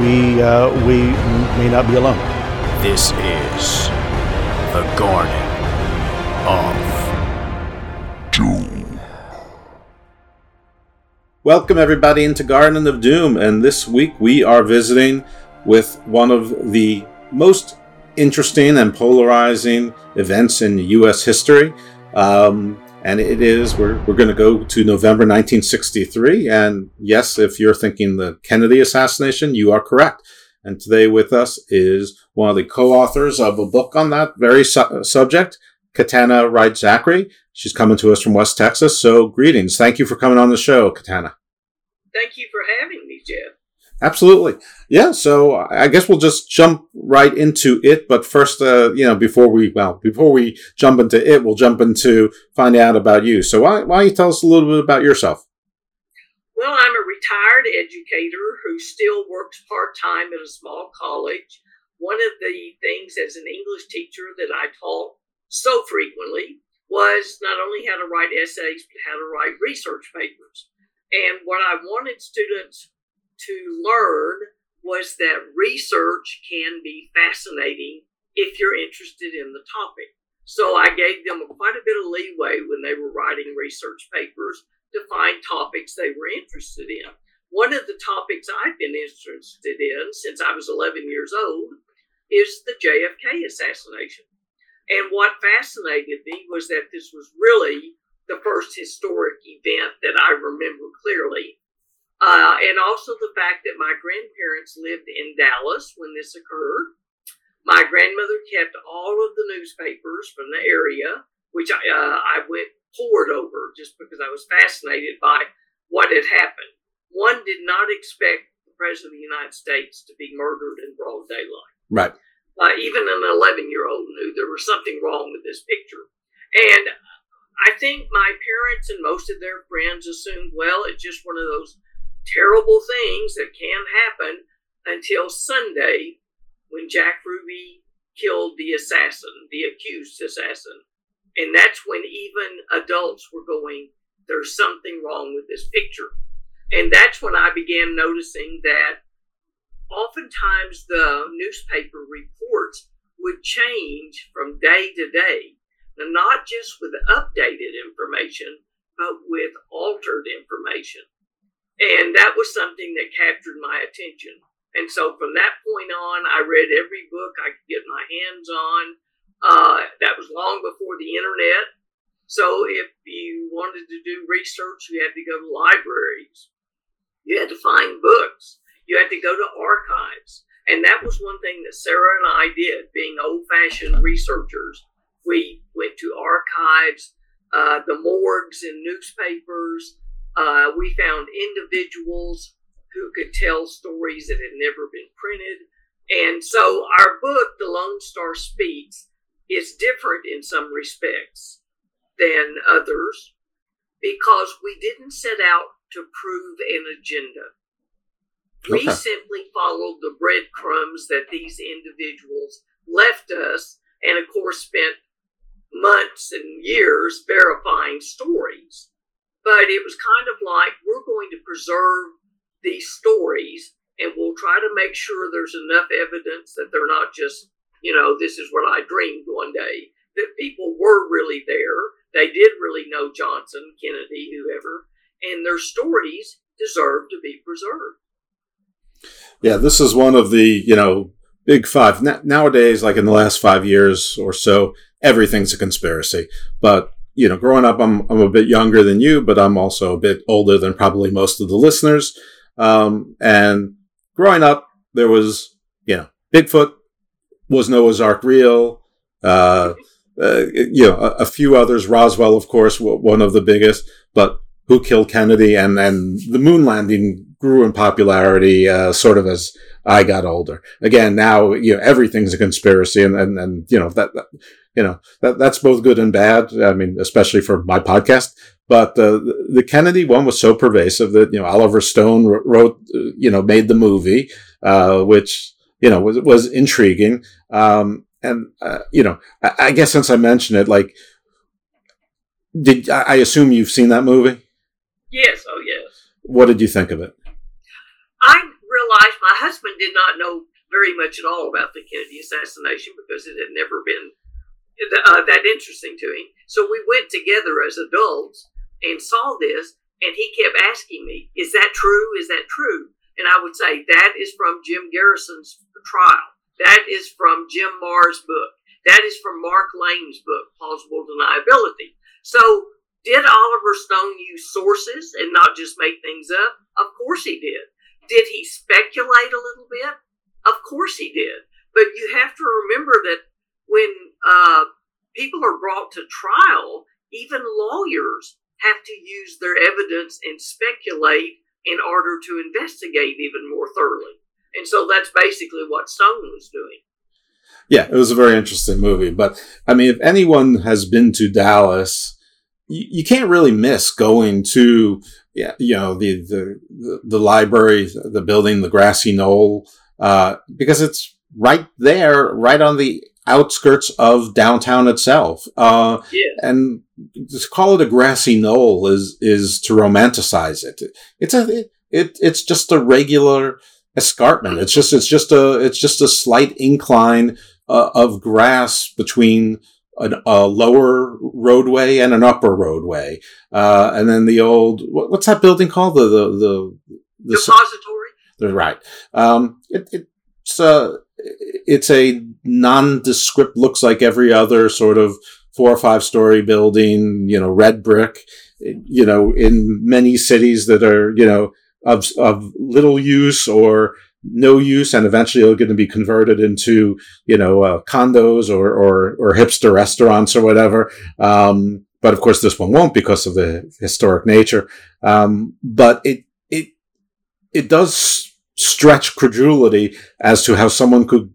we uh, we may not be alone. This is the Garden of Doom. Welcome everybody into Garden of Doom, and this week we are visiting with one of the most interesting and polarizing events in U.S. history. Um, and it is we're, we're going to go to november 1963 and yes if you're thinking the kennedy assassination you are correct. And today with us is one of the co-authors of a book on that very su- subject Katanna wright Zachry. She's coming to us from west texas. So greetings. Thank you for coming on the show Katanna. Thank you for having me jeff. Absolutely. Yeah. So I guess we'll just jump right into it. But first, uh, you know, before we, well, before we jump into it, we'll jump into finding out about you. So why, why don't you tell us a little bit about yourself? Well, I'm a retired educator who still works part time at a small college. One of the things as an English teacher that I taught so frequently was not only how to write essays, but how to write research papers. And what I wanted students to learn was that research can be fascinating if you're interested in the topic. So I gave them quite a bit of leeway when they were writing research papers to find topics they were interested in. One of the topics I've been interested in since I was 11 years old is the JFK assassination. And what fascinated me was that this was really the first historic event that I remember clearly uh, and also the fact that my grandparents lived in Dallas when this occurred. My grandmother kept all of the newspapers from the area, which I, uh, I went poured over just because I was fascinated by what had happened. One did not expect the President of the United States to be murdered in broad daylight. Right. Uh, even an 11 year old knew there was something wrong with this picture. And I think my parents and most of their friends assumed, well, it's just one of those terrible things that can happen until Sunday when Jack Ruby killed the assassin, the accused assassin. And that's when even adults were going, there's something wrong with this picture. And that's when I began noticing that oftentimes the newspaper reports would change from day to day, and not just with updated information, but with altered information. And that was something that captured my attention. And so from that point on, I read every book I could get my hands on. Uh, that was long before the internet. So if you wanted to do research, you had to go to libraries. You had to find books. You had to go to archives. And that was one thing that Sarah and I did, being old fashioned researchers. We went to archives, uh, the morgues and newspapers. Uh, we found individuals who could tell stories that had never been printed. And so our book, The Lone Star Speaks, is different in some respects than others because we didn't set out to prove an agenda. We simply followed the breadcrumbs that these individuals left us, and of course, spent months and years verifying stories. But it was kind of like we're going to preserve these stories and we'll try to make sure there's enough evidence that they're not just, you know, this is what I dreamed one day, that people were really there. They did really know Johnson, Kennedy, whoever, and their stories deserve to be preserved. Yeah, this is one of the, you know, big five. nowadays, like in the last five years or so, everything's a conspiracy. But, you know, growing up, I'm, I'm a bit younger than you, but I'm also a bit older than probably most of the listeners. Um, and growing up, there was, you know, Bigfoot was Noah's Ark real. Uh, uh, you know, a, a, few others. Roswell, of course, one of the biggest. But who killed Kennedy? And and the moon landing grew in popularity, uh, sort of as I got older. Again, now you know everything's a conspiracy, and and, and you know that, that you know that that's both good and bad. I mean, especially for my podcast. But uh, the Kennedy one was so pervasive that you know Oliver Stone wrote, you know, made the movie, uh, which you know was was intriguing. Um, and uh, you know, I, I, guess since I mentioned it, like, did I assume you've seen that movie? Yes. Oh, yes. What did you think of it? I realized my husband did not know very much at all about the Kennedy assassination because it had never been uh, that interesting to him. So we went together as adults and saw this, and he kept asking me, Is that true? Is that true? And I would say, That is from Jim Garrison's trial. That is from Jim Marrs' book. That is from Mark Lane's book, Plausible Deniability. So, did Oliver Stone use sources and not just make things up? Of course he did. Did he speculate a little bit? Of course he did. But you have to remember that when uh, people are brought to trial, even lawyers have to use their evidence and speculate in order to investigate even more thoroughly. And so that's basically what Stone was doing. Yeah, it was a very interesting movie. But I mean, if anyone has been to Dallas, you, you can't really miss going to, yeah, you know, the, the, the library, the building, the grassy knoll, uh, because it's right there, right on the outskirts of downtown itself. Uh, yeah. And to call it a grassy knoll is is to romanticize it. It's a it, it's just a regular escarpment. It's just it's just a it's just a slight incline uh, of grass between an, a lower roadway and an upper roadway, uh, and then the old what, what's that building called the the the, the depository. The, right. Um, it, it's uh it's a nondescript, looks like every other sort of four or five story building, you know, red brick, you know, in many cities that are, you know, of, of little use or no use and eventually are going to be converted into, you know, uh, condos or, or, or hipster restaurants or whatever. Um, but of course this one won't because of the historic nature. Um, but it, it, it does stretch credulity as to how someone could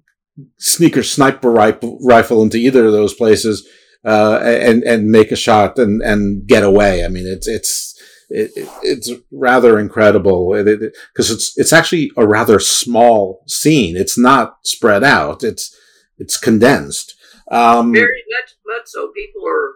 sneak sneaker sniper rifle, rifle into either of those places uh, and and make a shot and and get away. I mean, it's it's it, it's rather incredible because it, it, it's it's actually a rather small scene. It's not spread out. It's it's condensed. Um, Very much, much so. People are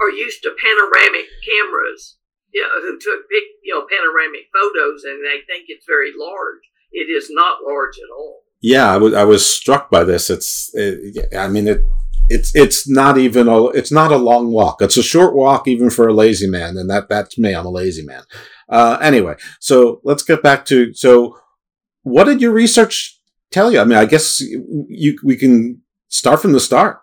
are used to panoramic cameras, you know, who took big, you know, panoramic photos, and they think it's very large. It is not large at all. Yeah, I was I was struck by this. It's, it, I mean, it it's it's not even a it's not a long walk. It's a short walk even for a lazy man, and that that's me. I'm a lazy man. Uh, anyway, so let's get back to so what did your research tell you? I mean, I guess you we can start from the start.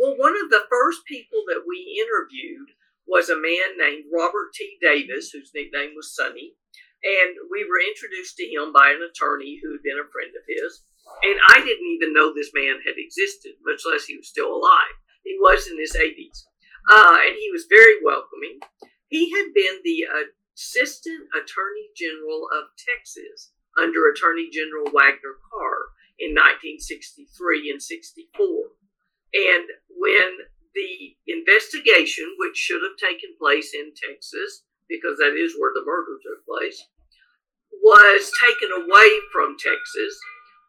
Well, one of the first people that we interviewed was a man named Robert T. Davis, whose nickname was Sonny, and we were introduced to him by an attorney who had been a friend of his. And I didn't even know this man had existed, much less he was still alive. He was in his 80s. Uh, and he was very welcoming. He had been the Assistant Attorney General of Texas under Attorney General Wagner Carr in 1963 and 64. And when the investigation, which should have taken place in Texas, because that is where the murder took place, was taken away from Texas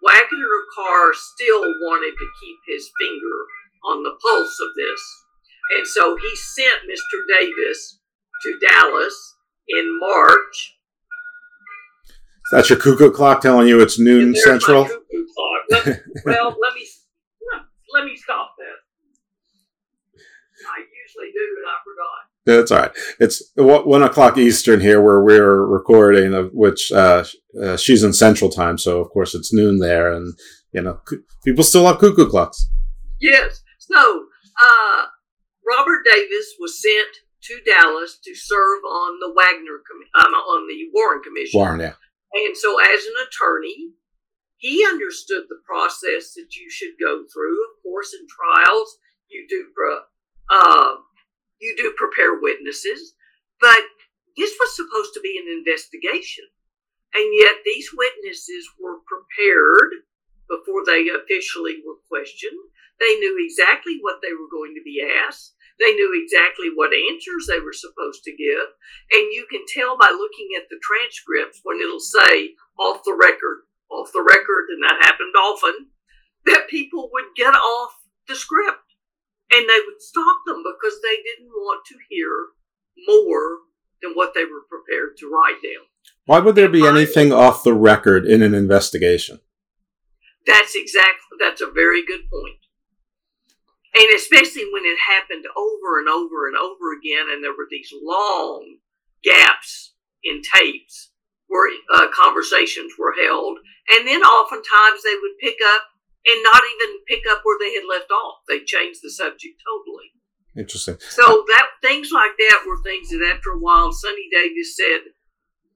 Wagner Carr still wanted to keep his finger on the pulse of this. And so he sent Mr. Davis to Dallas in March. That's your cuckoo clock telling you it's noon central. Let, well, let me let me stop that. I usually do, and I forgot. That's all right. It's one o'clock Eastern here, where we're recording, of which uh, uh, she's in Central Time, so of course it's noon there, and you know people still have cuckoo clocks. Yes. So uh, Robert Davis was sent to Dallas to serve on the Wagner um, on the Warren Commission. Warren, yeah. And so, as an attorney, he understood the process that you should go through. Of course, in trials, you do. Uh, you do prepare witnesses, but this was supposed to be an investigation. And yet these witnesses were prepared before they officially were questioned. They knew exactly what they were going to be asked. They knew exactly what answers they were supposed to give. And you can tell by looking at the transcripts when it'll say off the record, off the record, and that happened often, that people would get off the script and they would stop them because they didn't want to hear more than what they were prepared to write down. Why would there be anything off the record in an investigation? That's exactly that's a very good point. And especially when it happened over and over and over again, and there were these long gaps in tapes where uh, conversations were held, and then oftentimes they would pick up and not even pick up where they had left off. They changed the subject totally. Interesting. So that things like that were things that after a while, Sonny Davis said,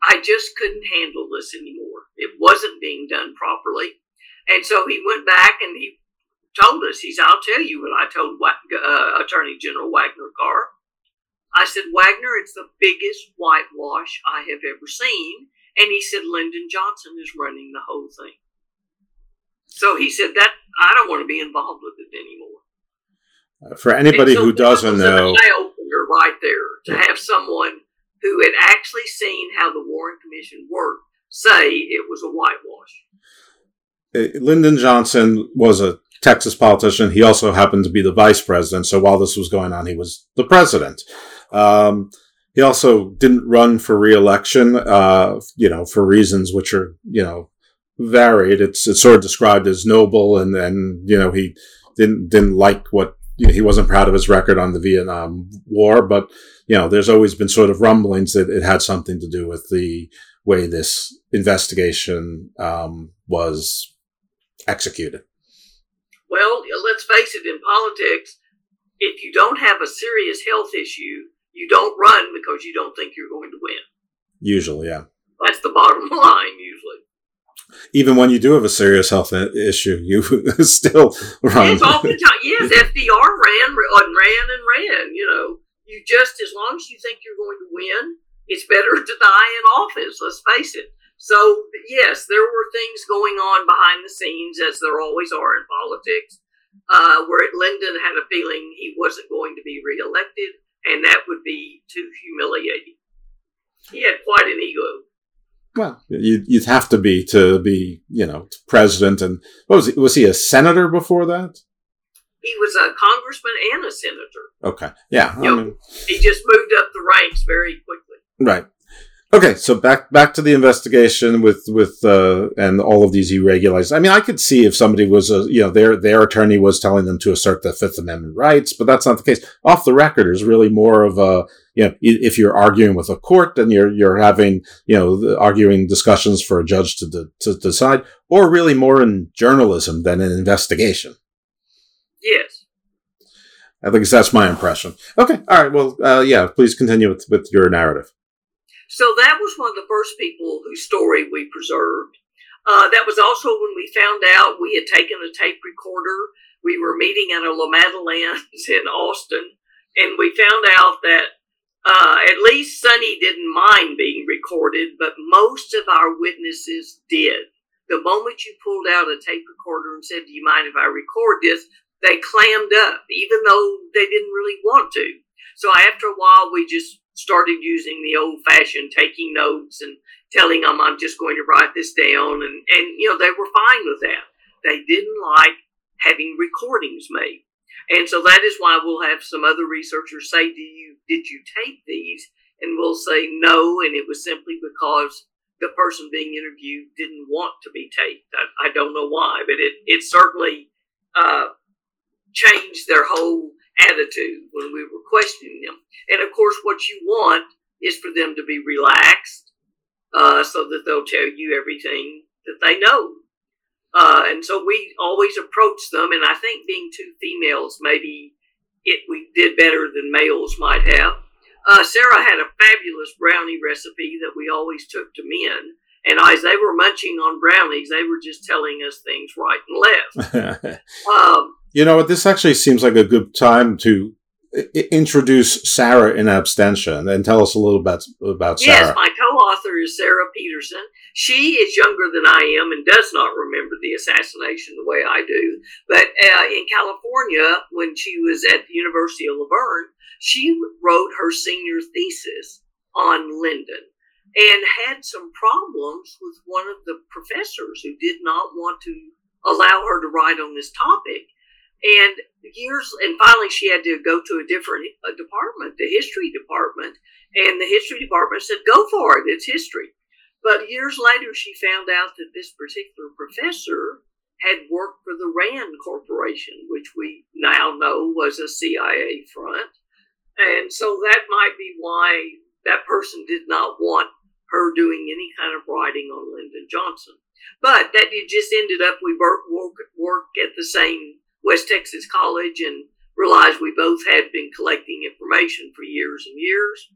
"I just couldn't handle this anymore. It wasn't being done properly." And so he went back and he told us, "He's I'll tell you what I told uh, Attorney General Wagner Carr. I said, Wagner, it's the biggest whitewash I have ever seen." And he said, Lyndon Johnson is running the whole thing. So he said that I don't want to be involved with it anymore. Uh, for anybody so who doesn't know, eye opener right there to have someone who had actually seen how the Warren Commission worked say it was a whitewash. Uh, Lyndon Johnson was a Texas politician. He also happened to be the vice president. So while this was going on, he was the president. Um, he also didn't run for reelection, uh, you know, for reasons which are, you know, varied. It's it's sort of described as noble, and and you know he didn't didn't like what you know, he wasn't proud of his record on the Vietnam War, but you know there's always been sort of rumblings that it had something to do with the way this investigation um, was executed. Well, let's face it, in politics, if you don't have a serious health issue, you don't run because you don't think you're going to win. Usually, yeah. That's the bottom line, usually even when you do have a serious health issue, you still run. Yes, oftentimes, yes, FDR ran and ran and ran. You know, you just as long as you think you're going to win, it's better to die in office. Let's face it. So, yes, there were things going on behind the scenes, as there always are in politics, uh, where Lyndon had a feeling he wasn't going to be reelected, and that would be too humiliating. He had quite an ego. Well, you'd, you'd have to be to be, you know, president. And what was he? Was he a senator before that? He was a congressman and a senator. Okay. Yeah. You know, he just moved up the ranks very quickly. Right. Okay, so back back to the investigation with with uh, and all of these irregularities. I mean, I could see if somebody was a you know their their attorney was telling them to assert the Fifth Amendment rights, but that's not the case. Off the record is really more of a you know if you're arguing with a court, then you're you're having you know arguing discussions for a judge to de- to decide, or really more in journalism than an investigation. Yes. I think that's my impression. Okay, all right. Well, uh, yeah. Please continue with, with your narrative. So that was one of the first people whose story we preserved. Uh, that was also when we found out we had taken a tape recorder. We were meeting at a La Madeleine's in Austin, and we found out that uh, at least Sonny didn't mind being recorded, but most of our witnesses did. The moment you pulled out a tape recorder and said, Do you mind if I record this? They clammed up, even though they didn't really want to. So after a while, we just started using the old fashioned taking notes and telling them I'm just going to write this down. And, and, you know, they were fine with that. They didn't like having recordings made. And so that is why we'll have some other researchers say, Do you, did you tape these? And we'll say no. And it was simply because the person being interviewed didn't want to be taped. I, I don't know why, but it, it certainly uh, changed their whole attitude when we were questioning them. And of course, what you want is for them to be relaxed uh, so that they'll tell you everything that they know. Uh, and so we always approach them, and I think being two females, maybe it we did better than males might have. Uh, Sarah had a fabulous brownie recipe that we always took to men, and as they were munching on brownies, they were just telling us things right and left. um, you know what? This actually seems like a good time to I- introduce Sarah in abstention and tell us a little bit about Sarah. Yes, my co-author is Sarah Peterson. She is younger than I am and does not remember the assassination the way I do. But uh, in California, when she was at the University of La Verne, she wrote her senior thesis on Lyndon and had some problems with one of the professors who did not want to allow her to write on this topic. And years, and finally, she had to go to a different uh, department, the history department. And the history department said, go for it, it's history. But years later, she found out that this particular professor had worked for the RAND Corporation, which we now know was a CIA front. And so that might be why that person did not want her doing any kind of writing on Lyndon Johnson. But that it just ended up we work, work, work at the same West Texas College and realized we both had been collecting information for years and years.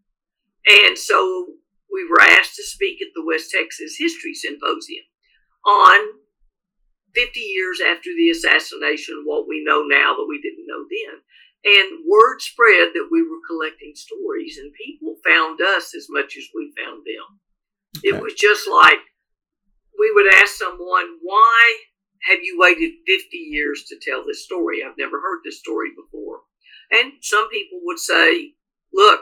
And so we were asked to speak at the West Texas History Symposium on 50 years after the assassination, what we know now that we didn't know then. And word spread that we were collecting stories, and people found us as much as we found them. Okay. It was just like we would ask someone, why have you waited 50 years to tell this story? I've never heard this story before. And some people would say, look.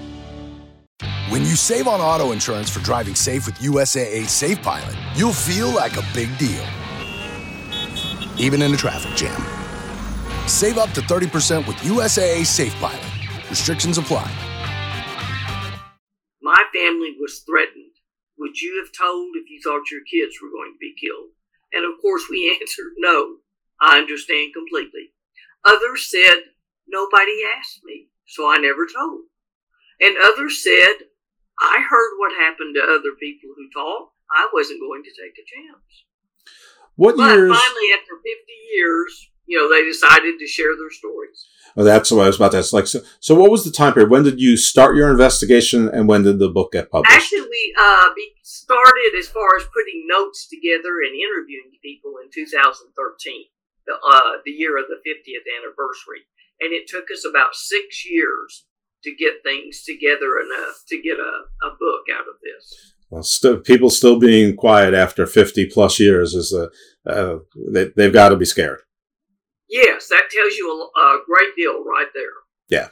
When you save on auto insurance for driving safe with USAA Safe Pilot, you'll feel like a big deal, even in a traffic jam. Save up to 30% with USAA Safe Pilot. Restrictions apply. My family was threatened. Would you have told if you thought your kids were going to be killed? And of course, we answered no. I understand completely. Others said, nobody asked me, so I never told. And others said, I heard what happened to other people who talk. I wasn't going to take a chance. What but years? finally, after 50 years, you know, they decided to share their stories. Oh, that's what I was about to ask. Like, so, so what was the time period? When did you start your investigation, and when did the book get published? Actually, we uh, started as far as putting notes together and interviewing people in 2013, the uh, the year of the 50th anniversary, and it took us about six years to get things together enough to get a, a book out of this. Well, st- people still being quiet after 50 plus years is a, uh, they, they've got to be scared. Yes, that tells you a, a great deal right there. Yeah.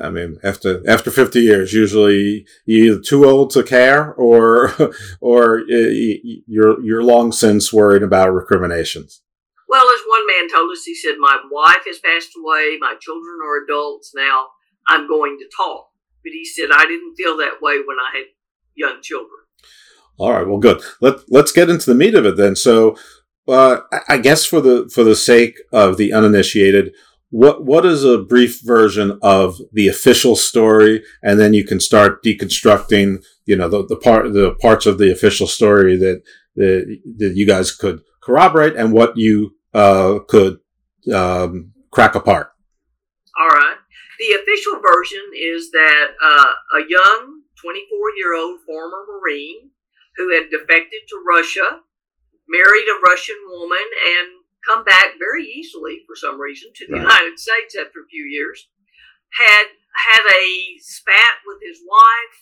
I mean, after after fifty years, usually you're either too old to care, or or you're you're long since worried about recriminations. Well, as one man told us, he said, "My wife has passed away. My children are adults now. I'm going to talk." But he said, "I didn't feel that way when I had young children." All right. Well, good. Let Let's get into the meat of it then. So, uh, I guess for the for the sake of the uninitiated, what what is a brief version of the official story, and then you can start deconstructing, you know, the, the part the parts of the official story that that, that you guys could corroborate, and what you uh, could um, crack apart. All right. The official version is that uh, a young 24 year old former Marine who had defected to Russia married a Russian woman and come back very easily for some reason to the right. United States after a few years. Had had a spat with his wife,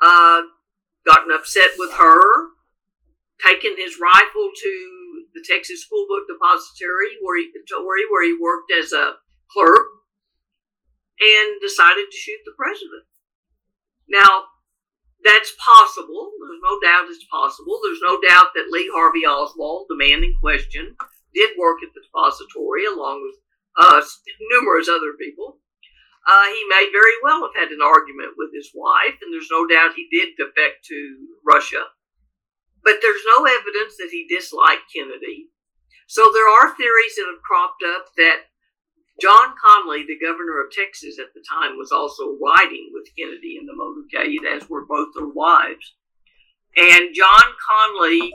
uh, gotten upset with her, taken his rifle to the Texas School Book Depository where he where he worked as a clerk, and decided to shoot the president. Now, that's possible. There's no doubt it's possible. There's no doubt that Lee Harvey Oswald, the man in question, did work at the depository along with uh, numerous other people. Uh, he may very well have had an argument with his wife, and there's no doubt he did defect to Russia. But there's no evidence that he disliked Kennedy. So there are theories that have cropped up that John Connally, the governor of Texas at the time, was also riding with Kennedy in the motorcade, as were both their wives. And John Connally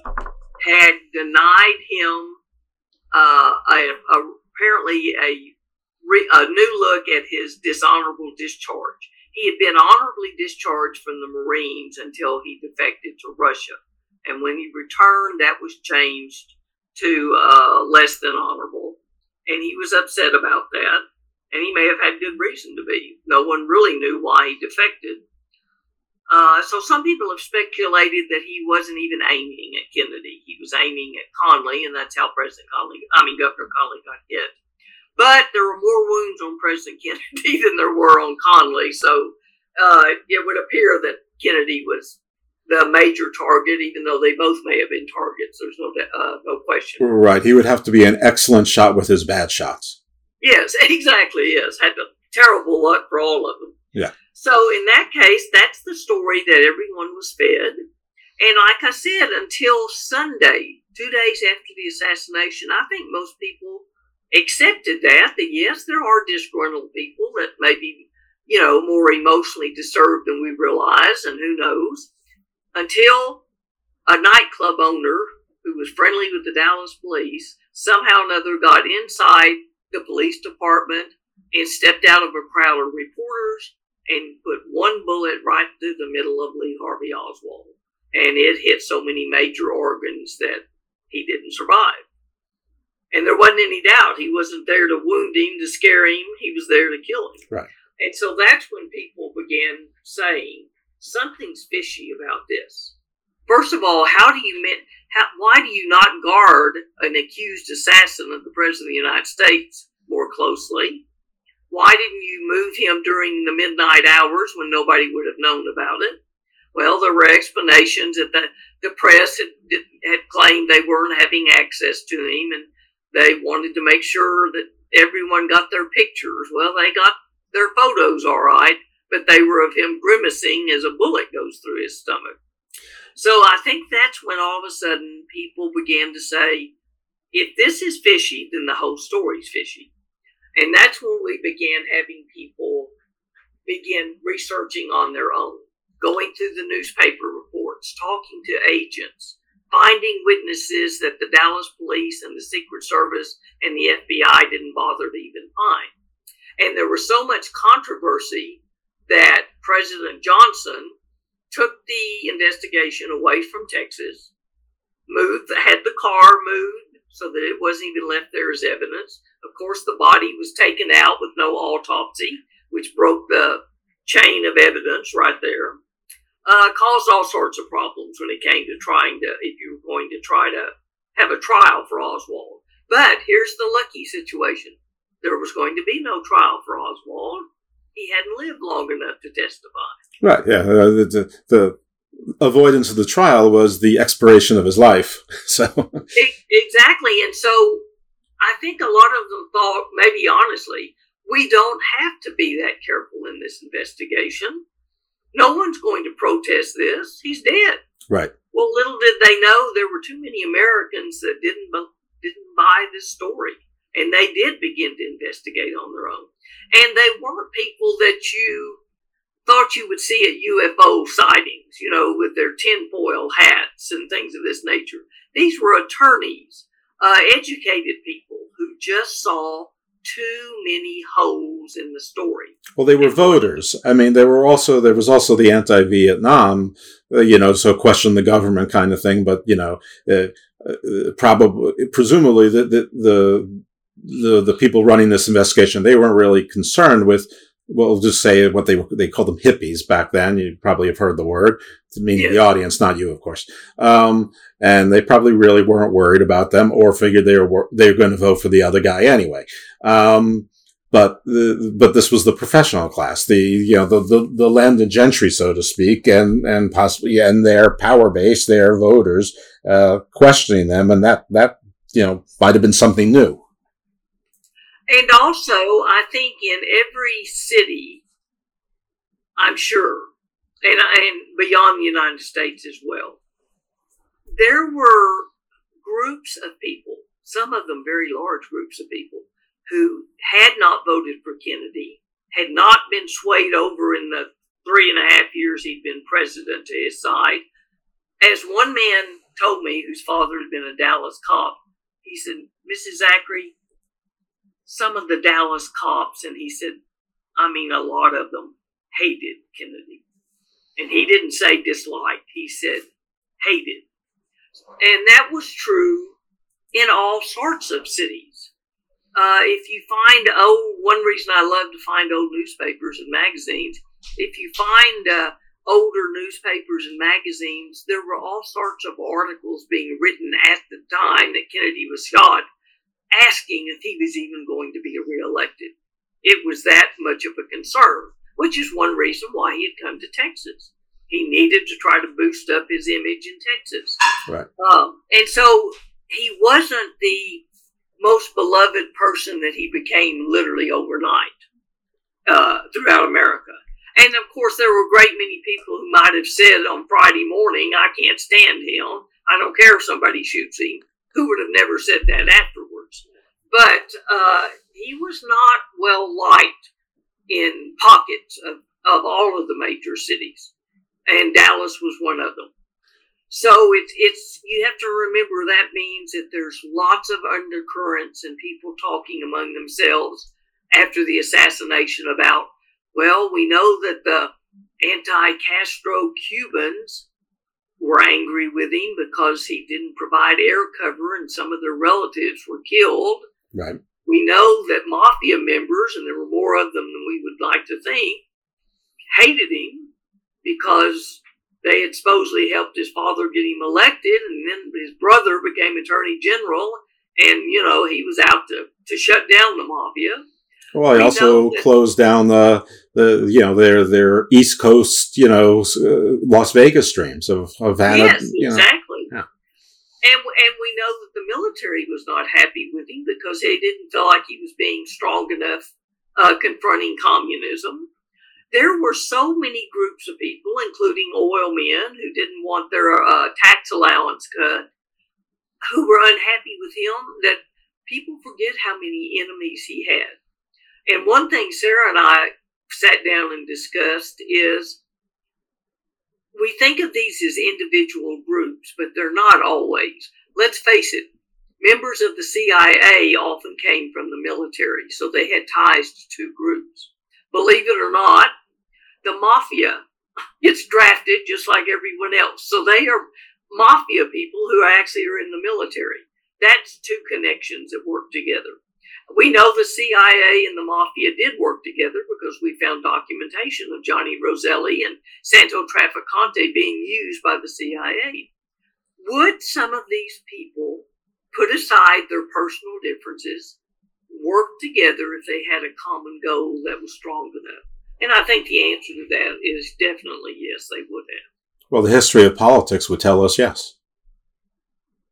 had denied him uh, a, a, apparently a, re, a new look at his dishonorable discharge. He had been honorably discharged from the Marines until he defected to Russia. And when he returned, that was changed to uh, less than honorable and he was upset about that. And he may have had good reason to be. No one really knew why he defected. Uh, so some people have speculated that he wasn't even aiming at Kennedy. He was aiming at Connally, and that's how President Connally, I mean, Governor Connally got hit. But there were more wounds on President Kennedy than there were on Connally. So uh, it would appear that Kennedy was the major target, even though they both may have been targets. There's no uh, no question. Right. He would have to be an excellent shot with his bad shots. Yes, exactly. Yes, had terrible luck for all of them. Yeah. So in that case, that's the story that everyone was fed. And like I said, until Sunday, two days after the assassination, I think most people accepted that. That yes, there are disgruntled people that may be, you know, more emotionally disturbed than we realize, and who knows until a nightclub owner who was friendly with the Dallas police somehow or another got inside the police department and stepped out of a crowd of reporters and put one bullet right through the middle of Lee Harvey Oswald. And it hit so many major organs that he didn't survive. And there wasn't any doubt he wasn't there to wound him, to scare him. He was there to kill him. Right. And so that's when people began saying, something's fishy about this. First of all, how do you how, why do you not guard an accused assassin of the president of the United States more closely? Why didn't you move him during the midnight hours when nobody would have known about it? Well, there were explanations that the, the press had, had claimed they weren't having access to him and they wanted to make sure that everyone got their pictures. Well, they got their photos all right, but they were of him grimacing as a bullet goes through his stomach. So I think that's when all of a sudden people began to say, if this is fishy, then the whole story's fishy. And that's when we began having people begin researching on their own, going through the newspaper reports talking to agents, finding witnesses that the Dallas police and the Secret Service and the FBI didn't bother to even find. And there was so much controversy that President Johnson took the investigation away from Texas, moved, had the car moved so that it wasn't even left there as evidence. Of course, the body was taken out with no autopsy, which broke the chain of evidence right there. Uh, caused all sorts of problems when it came to trying to, if you were going to try to have a trial for Oswald. But here's the lucky situation there was going to be no trial for Oswald. He hadn't lived long enough to testify. Right, yeah. Uh, the, the, the avoidance of the trial was the expiration of his life. So exactly, and so I think a lot of them thought, maybe honestly, we don't have to be that careful in this investigation. No one's going to protest this. He's dead. Right. Well, little did they know there were too many Americans that didn't didn't buy this story, and they did begin to investigate on their own. And they weren't people that you thought you would see at UFO sightings, you know, with their tinfoil hats and things of this nature. These were attorneys, uh, educated people who just saw too many holes in the story. Well, they were voters. I mean, there were also there was also the anti-Vietnam, uh, you know, so question the government kind of thing. But you know, uh, uh, probably presumably the, the the the the people running this investigation they weren't really concerned with we'll just say what they they called them hippies back then. You probably have heard the word, meaning yeah. the audience, not you, of course. Um, and they probably really weren't worried about them, or figured they were they were going to vote for the other guy anyway. Um, but the, but this was the professional class, the you know the, the the landed gentry, so to speak, and and possibly and their power base, their voters, uh, questioning them, and that that you know might have been something new. And also, I think in every city, I'm sure, and, and beyond the United States as well, there were groups of people, some of them very large groups of people, who had not voted for Kennedy, had not been swayed over in the three and a half years he'd been president to his side. As one man told me, whose father had been a Dallas cop, he said, Mrs. Zachry, some of the Dallas cops, and he said, I mean, a lot of them hated Kennedy. And he didn't say disliked, he said hated. And that was true in all sorts of cities. Uh, if you find, oh, one reason I love to find old newspapers and magazines, if you find uh, older newspapers and magazines, there were all sorts of articles being written at the time that Kennedy was shot asking if he was even going to be reelected. It was that much of a concern, which is one reason why he had come to Texas. He needed to try to boost up his image in Texas. Right. Um, and so he wasn't the most beloved person that he became literally overnight uh, throughout America. And of course, there were a great many people who might have said on Friday morning, I can't stand him. I don't care if somebody shoots him. Who would have never said that afterwards? But uh, he was not well liked in pockets of, of all of the major cities, and Dallas was one of them. So it's it's you have to remember that means that there's lots of undercurrents and people talking among themselves after the assassination about well we know that the anti-Castro Cubans were angry with him because he didn't provide air cover and some of their relatives were killed. Right. We know that mafia members, and there were more of them than we would like to think, hated him because they had supposedly helped his father get him elected, and then his brother became attorney general, and you know he was out to, to shut down the mafia. Well, he also that, closed down the the you know their their East Coast you know uh, Las Vegas streams of Havana. Yes, you know. exactly. And and we know that the military was not happy with him because they didn't feel like he was being strong enough uh, confronting communism. There were so many groups of people, including oil men, who didn't want their uh, tax allowance cut, who were unhappy with him. That people forget how many enemies he had and one thing Sarah and I sat down and discussed is we think of these as individual groups, but they're not always. Let's face it, members of the CIA often came from the military, so they had ties to two groups. Believe it or not, the mafia gets drafted just like everyone else. So they are mafia people who actually are in the military. That's two connections that work together. We know the CIA and the mafia did work together because we found documentation of Johnny Roselli and Santo Trafficante being used by the CIA. Would some of these people put aside their personal differences, work together if they had a common goal that was strong enough? And I think the answer to that is definitely yes, they would have. Well, the history of politics would tell us yes.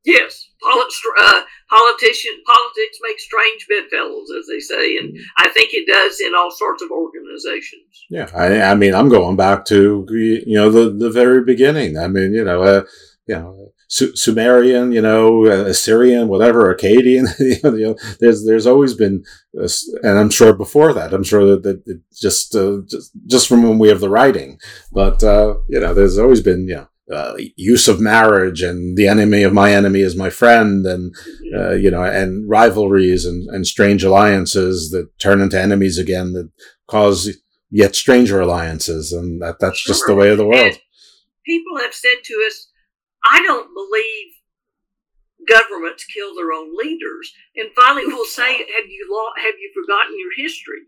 Yes, Polit- uh, politician politics make strange bedfellows, as they say, and I think it does in all sorts of organizations. Yeah, I, I mean, I'm going back to you know the the very beginning. I mean, you know, uh, you know, Sumerian, you know, uh, Assyrian, whatever, Akkadian. you know, there's there's always been, and I'm sure before that, I'm sure that, that just, uh, just just from when we have the writing, but uh, you know, there's always been, you know. Uh, use of marriage and the enemy of my enemy is my friend and uh, you know and rivalries and, and strange alliances that turn into enemies again that cause yet stranger alliances and that that's sure. just the way of the world and people have said to us I don't believe governments kill their own leaders. And finally, we'll say, have you have you forgotten your history?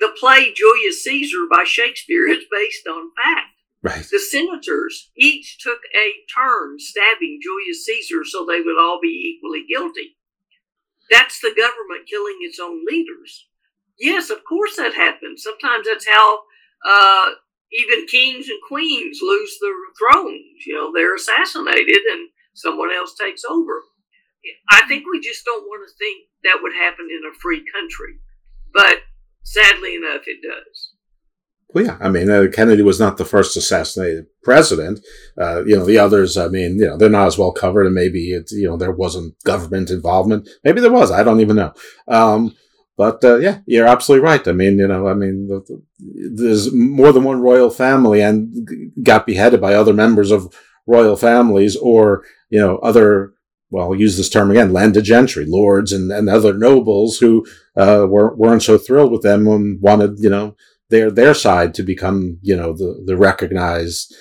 The play Julius Caesar by Shakespeare is based on fact. Right. The senators each took a turn stabbing Julius Caesar so they would all be equally guilty. That's the government killing its own leaders. Yes, of course that happens. Sometimes that's how uh, even kings and queens lose their thrones. You know, they're assassinated and someone else takes over. I think we just don't want to think that would happen in a free country. But sadly enough, it does. Well, yeah. I mean, uh, Kennedy was not the first assassinated president. Uh, you know, the others, I mean, you know, they're not as well covered, and maybe it, you know, there wasn't government involvement. Maybe there was. I don't even know. Um, but uh, yeah, you're absolutely right. I mean, you know, I mean, the, the, there's more than one royal family and got beheaded by other members of royal families or, you know, other, well, I'll use this term again, landed gentry, lords and, and other nobles who uh, weren't, weren't so thrilled with them and wanted, you know, their, their side to become, you know, the, the recognized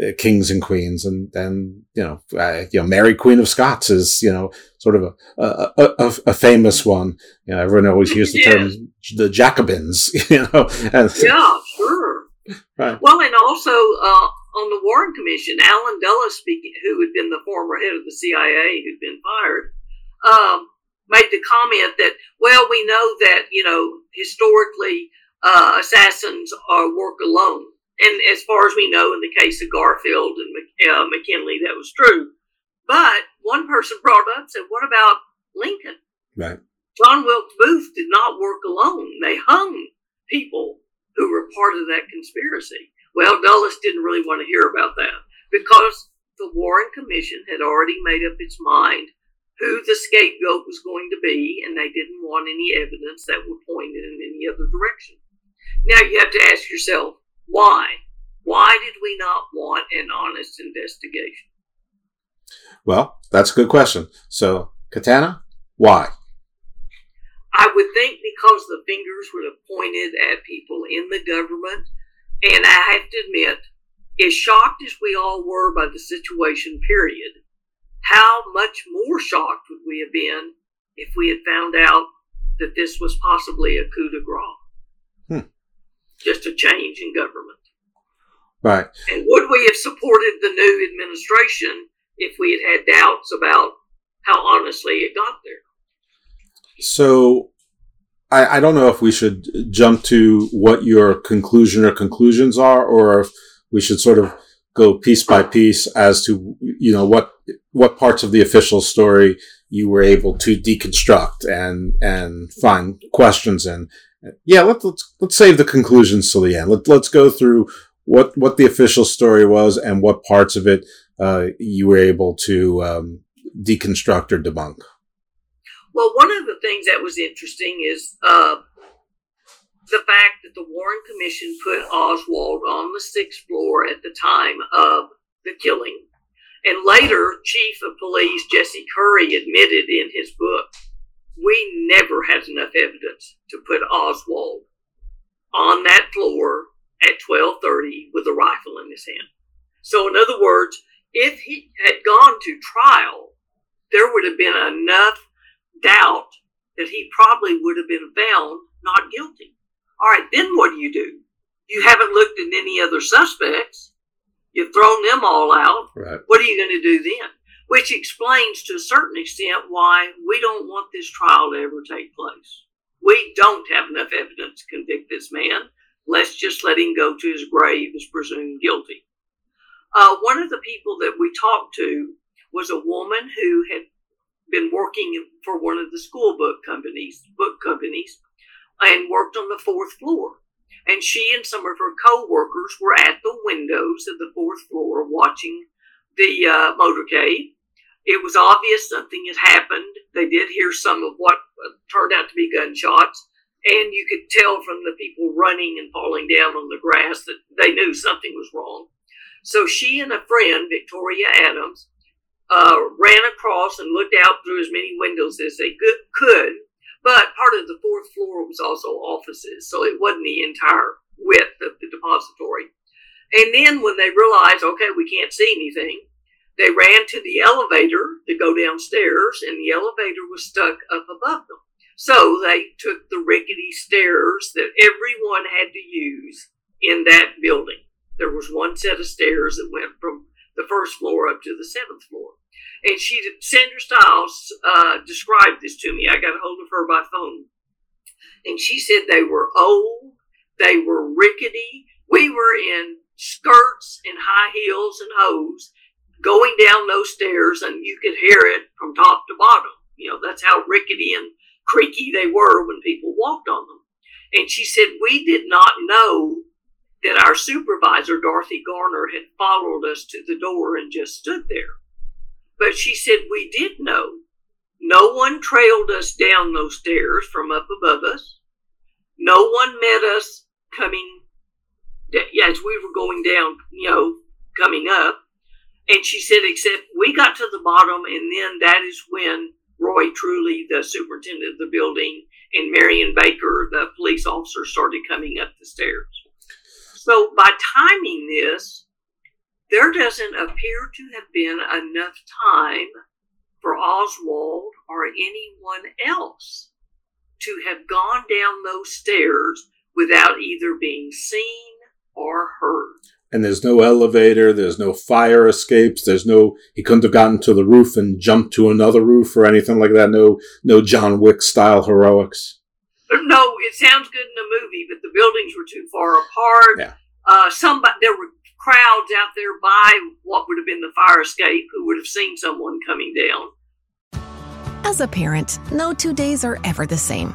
uh, kings and queens and and you know uh, you know Mary Queen of Scots is you know sort of a a, a, a famous one. You know everyone always hears the yeah. term the Jacobins you know and, yeah sure. Right. Well and also uh, on the Warren Commission Allen Dulles speaking who had been the former head of the CIA who'd been fired um, made the comment that well we know that you know historically uh, assassins are work alone and as far as we know, in the case of Garfield and uh, McKinley, that was true. But one person brought up said, "What about Lincoln?" Right. John Wilkes Booth did not work alone. They hung people who were part of that conspiracy. Well, Dulles didn't really want to hear about that because the Warren Commission had already made up its mind who the scapegoat was going to be, and they didn't want any evidence that would point in any other direction. Now you have to ask yourself, why? Why did we not want an honest investigation? Well, that's a good question. So, Katanna, why? I would think because the fingers were pointed at people in the government. And I have to admit, as shocked as we all were by the situation, period, how much more shocked would we have been if we had found out that this was possibly a coup de grace? Just a change in government. Right. And would we have supported the new administration if we had had doubts about how honestly it got there? So I, I don't know if we should jump to what your conclusion or conclusions are, or if we should sort of go piece by piece as to you know what what parts of the official story you were able to deconstruct and and find questions in yeah, let, let's let's save the conclusions till the end. Let, let's go through what what the official story was and what parts of it uh, you were able to um, deconstruct or debunk. Well, one of the things that was interesting is uh, the fact that the Warren Commission put Oswald on the sixth floor at the time of the killing. And later, Chief of Police Jesse Curry admitted in his book, we never had enough evidence to put Oswald on that floor at 12:30 with a rifle in his hand. So in other words, if he had gone to trial, there would have been enough doubt that he probably would have been found not guilty. All right, then what do you do? You haven't looked at any other suspects. You've thrown them all out. Right. What are you going to do then? Which explains to a certain extent why we don't want this trial to ever take place. We don't have enough evidence to convict this man. Let's just let him go to his grave as presumed guilty. Uh, one of the people that we talked to was a woman who had been working for one of the school book companies, book companies, and worked on the fourth floor. And she and some of her co-workers were at the windows of the fourth floor watching the uh, motorcade. It was obvious something had happened. They did hear some of what turned out to be gunshots. And you could tell from the people running and falling down on the grass that they knew something was wrong. So she and a friend, Victoria Adams, uh, ran across and looked out through as many windows as they could. But part of the fourth floor was also offices, so it wasn't the entire width of the depository. And then when they realized, okay, we can't see anything, they ran to the elevator to go downstairs, and the elevator was stuck up above them. So they took the rickety stairs that everyone had to use in that building. There was one set of stairs that went from the first floor up to the seventh floor. And she, Sandra Styles, uh, described this to me. I got a hold of her by phone. And she said they were old, they were rickety. We were in skirts and high heels and hose going down those stairs, and you could hear it from top to bottom. You know, that's how rickety and creaky they were when people walked on them. And she said, We did not know that our supervisor, Dorothy Garner, had followed us to the door and just stood there. But she said, We did know. No one trailed us down those stairs from up above us. No one met us coming as we were going down, you know, coming up. And she said, except we got to the bottom, and then that is when Roy Truly, the superintendent of the building, and Marion Baker, the police officer, started coming up the stairs. So by timing this, there doesn't appear to have been enough time for Oswald or anyone else to have gone down those stairs without either being seen or heard. And there's no elevator, there's no fire escapes, there's no he couldn't have gotten to the roof and jumped to another roof or anything like that. No no John Wick style heroics. No, it sounds good in the movie, but the buildings were too far apart. Yeah. Uh, somebody there were crowds out there by what would have been the fire escape who would have seen someone coming down. As a parent, no two days are ever the same.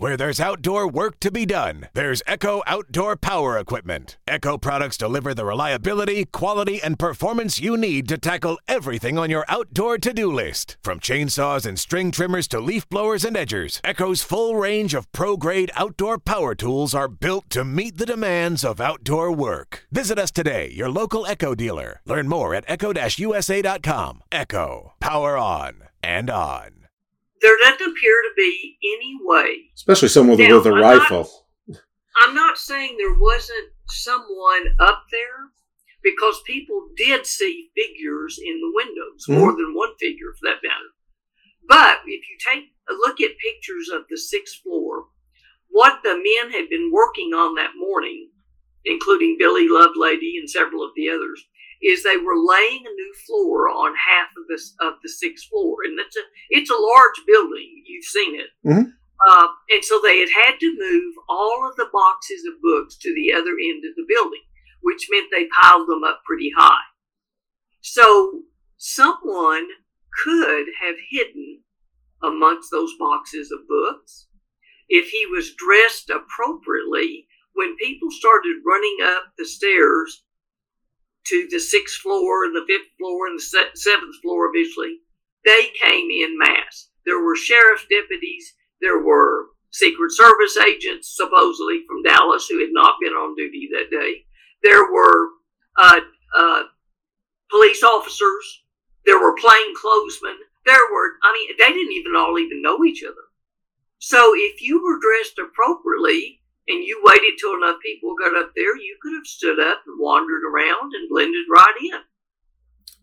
Where there's outdoor work to be done, there's Echo Outdoor Power Equipment. Echo products deliver the reliability, quality, and performance you need to tackle everything on your outdoor to do list. From chainsaws and string trimmers to leaf blowers and edgers, Echo's full range of pro grade outdoor power tools are built to meet the demands of outdoor work. Visit us today, your local Echo dealer. Learn more at echo usa.com. Echo, power on and on there doesn't appear to be any way. Especially someone with, now, with a I'm rifle. Not, I'm not saying there wasn't someone up there because people did see figures in the windows, mm-hmm. more than one figure for that matter. But if you take a look at pictures of the sixth floor, what the men had been working on that morning, including Billy Lovelady and several of the others, is they were laying a new floor on half of this of the sixth floor, and it's a it's a large building. You've seen it, mm-hmm. uh, and so they had had to move all of the boxes of books to the other end of the building, which meant they piled them up pretty high. So someone could have hidden amongst those boxes of books if he was dressed appropriately when people started running up the stairs to the sixth floor and the fifth floor and the seventh floor eventually, they came in mass. There were sheriff's deputies, there were Secret Service agents, supposedly from Dallas, who had not been on duty that day. There were uh, uh, police officers. There were plainclothesmen. There were, I mean, they didn't even all even know each other. So if you were dressed appropriately and you waited till enough people got up there, you could have stood up and wandered around and blended right in.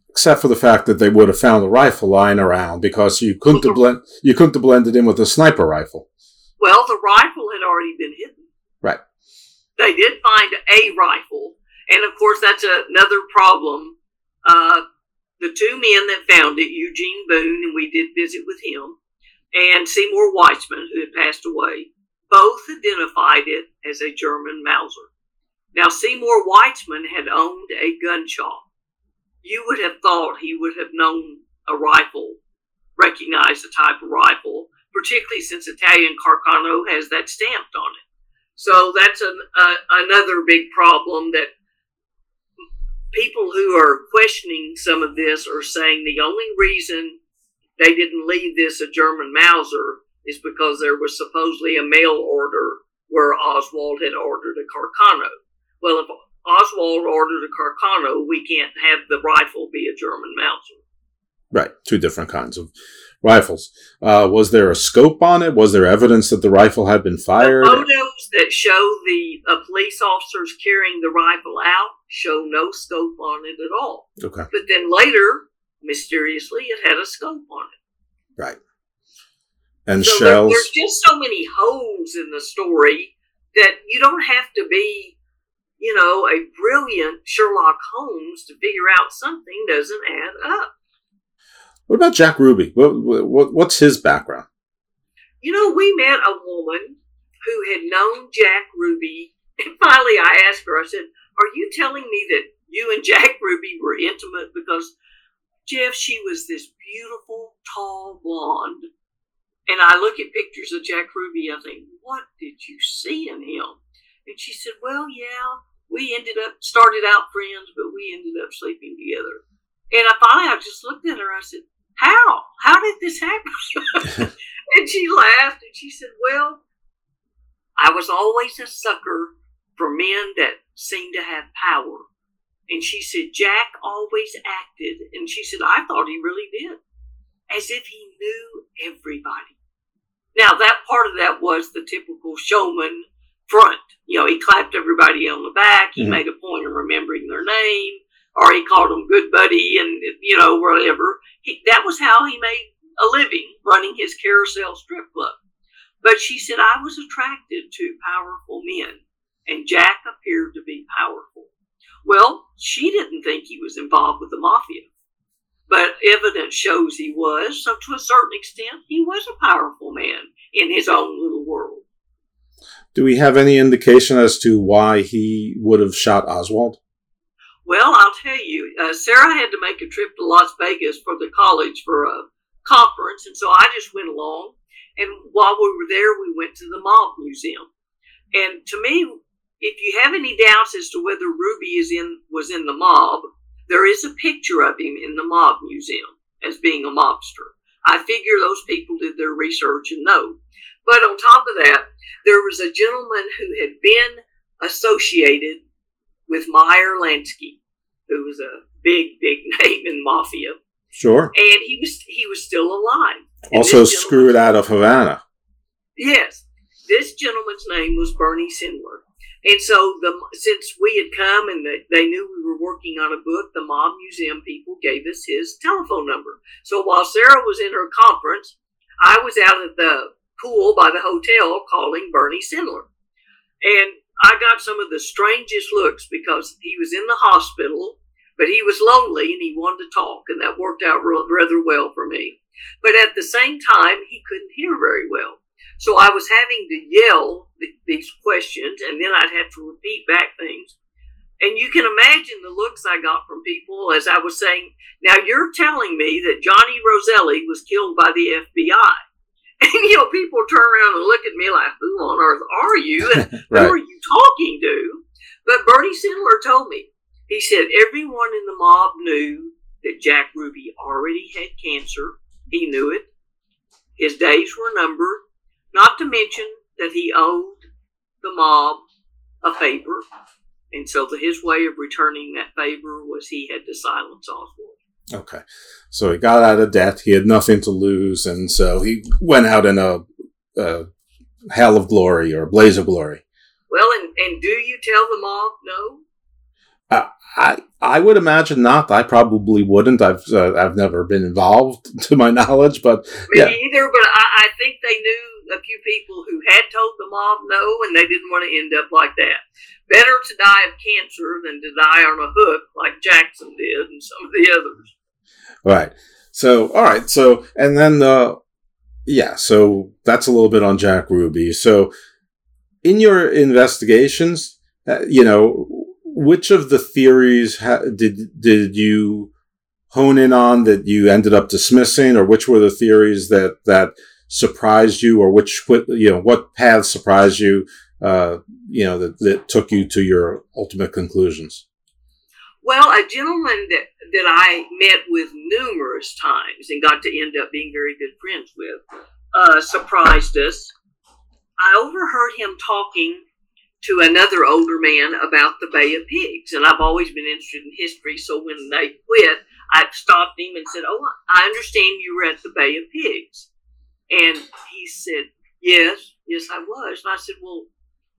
Except for the fact that they would have found a rifle lying around because you couldn't have blend you couldn't have blended in with a sniper rifle. Well, the rifle had already been hidden. Right. They did find a rifle, and of course that's another problem. Uh, the two men that found it, Eugene Boone, and we did visit with him, and Seymour Weitzman, who had passed away, both identified it as a German Mauser. Now, Seymour Weitzman had owned a gun shop. You would have thought he would have known a rifle, recognized the type of rifle, particularly since Italian Carcano has that stamped on it. So that's an, uh, another big problem that people who are questioning some of this are saying the only reason they didn't leave this a German Mauser is because there was supposedly a mail order where Oswald had ordered a Carcano. Well, if Oswald ordered a Carcano, we can't have the rifle be a German Mauser. Right, two different kinds of rifles. Uh, was there a scope on it? Was there evidence that the rifle had been fired? The photos that show the uh, police officers carrying the rifle out show no scope on it at all. Okay. But then later, mysteriously, it had a scope on it. Right. And so shells. There, there's just so many holes in the story that you don't have to be, you know, a brilliant Sherlock Holmes to figure out something doesn't add up. What about Jack Ruby? What, what, what's his background? You know, we met a woman who had known Jack Ruby, and finally I asked her, I said, Are you telling me that you and Jack Ruby were intimate? Because, Jeff, she was this beautiful, tall blonde. And I look at pictures of Jack Ruby, I think, What did you see in him? And she said, Well, yeah, we ended up, started out friends, but we ended up sleeping together. And I finally, I just looked at her. I said, how? How did this happen? and she laughed and she said, Well, I was always a sucker for men that seemed to have power. And she said, Jack always acted. And she said, I thought he really did, as if he knew everybody. Now, that part of that was the typical showman front. You know, he clapped everybody on the back, he mm-hmm. made a point of remembering their name or he called them good buddy and you know whatever. He, that was how he made a living running his carousel strip club. But she said I was attracted to powerful men, and Jack appeared to be powerful. Well, she didn't think he was involved with the mafia, but evidence shows he was. So to a certain extent, he was a powerful man in his own little world. Do we have any indication as to why he would have shot Oswald? Well, I'll tell you, uh, Sarah had to make a trip to Las Vegas for the college for a conference, and so I just went along. And while we were there, we went to the Mob Museum. And to me, if you have any doubts as to whether Ruby is in was in the mob, there is a picture of him in the Mob Museum as being a mobster. I figure those people did their research and know. But on top of that, there was a gentleman who had been associated with Meyer Lansky, who was a big, big name in mafia. Sure. And he was he was still alive. And also screwed out of Havana. Yes. This gentleman's name was Bernie Sindler. And so the since we had come and they, knew we were working on a book, the Mob Museum people gave us his telephone number. So while Sarah was in her conference, I was out at the pool by the hotel calling Bernie Sindler. And I got some of the strangest looks because he was in the hospital, but he was lonely and he wanted to talk, and that worked out rather well for me. But at the same time, he couldn't hear very well. So I was having to yell th- these questions, and then I'd have to repeat back things. And you can imagine the looks I got from people as I was saying, now you're telling me that Johnny Roselli was killed by the FBI. And, you know, people turn around and look at me like, who on earth are you? And Right. who are you talking to? But Bernie Sindler told me, he said everyone in the mob knew that Jack Ruby already had cancer. He knew it. His days were numbered, not to mention that he owed the mob a favor. And so the, his way of returning that favor was he had to silence Oswald. Okay. So he got out of debt. He had nothing to lose. And so he went out in a, a hell of glory or a blaze of glory. Well, and, and do you tell the mob no? Uh, I I would imagine not. I probably wouldn't. I've uh, I've never been involved to my knowledge, but Me yeah, either, but I, I think they knew a few people who had told the mob no, and they didn't want to end up like that. Better to die of cancer than to die on a hook like Jackson did and some of the others. right. So all right. So and then uh, yeah. So that's a little bit on Jack Ruby. So in your investigations, uh, you know, which of the theories ha- did did you hone in on that you ended up dismissing, or which were the theories that that surprised you, or which you know what paths surprised you, uh, you know that, that took you to your ultimate conclusions? Well, a gentleman that, that I met with numerous times and got to end up being very good friends with uh, surprised us. I overheard him talking to another older man about the Bay of Pigs, and I've always been interested in history. So when they quit, I stopped him and said, "Oh, I understand you were at the Bay of Pigs," and he said, "Yes, yes, I was." And I said, "Well,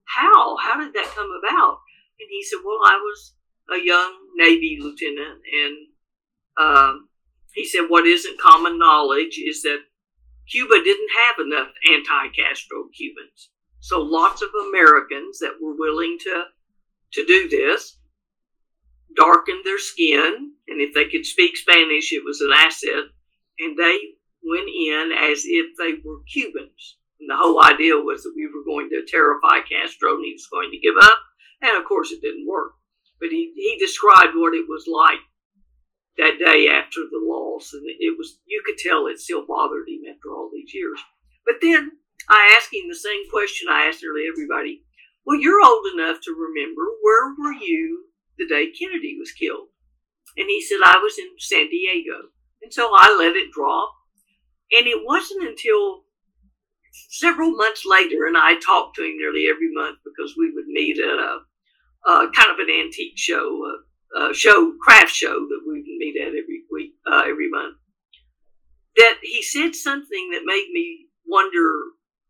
how? How did that come about?" And he said, "Well, I was a young Navy lieutenant, and um, he said what isn't common knowledge is that Cuba didn't have enough anti-Castro Cubans, so lots of Americans that were willing to to do this darkened their skin, and if they could speak Spanish, it was an asset, and they went in as if they were Cubans." And the whole idea was that we were going to terrify Castro and he was going to give up. And of course, it didn't work. But he, he described what it was like that day after the loss. And it was you could tell it still bothered him after all these years. But then i asked him the same question i asked nearly everybody. Well you're old enough to remember where were you the day kennedy was killed? And he said i was in san diego. And so i let it drop and it wasn't until several months later and i talked to him nearly every month because we would meet at a uh, kind of an antique show, uh, uh, show craft show that we would meet at every week, uh, every month. That he said something that made me wonder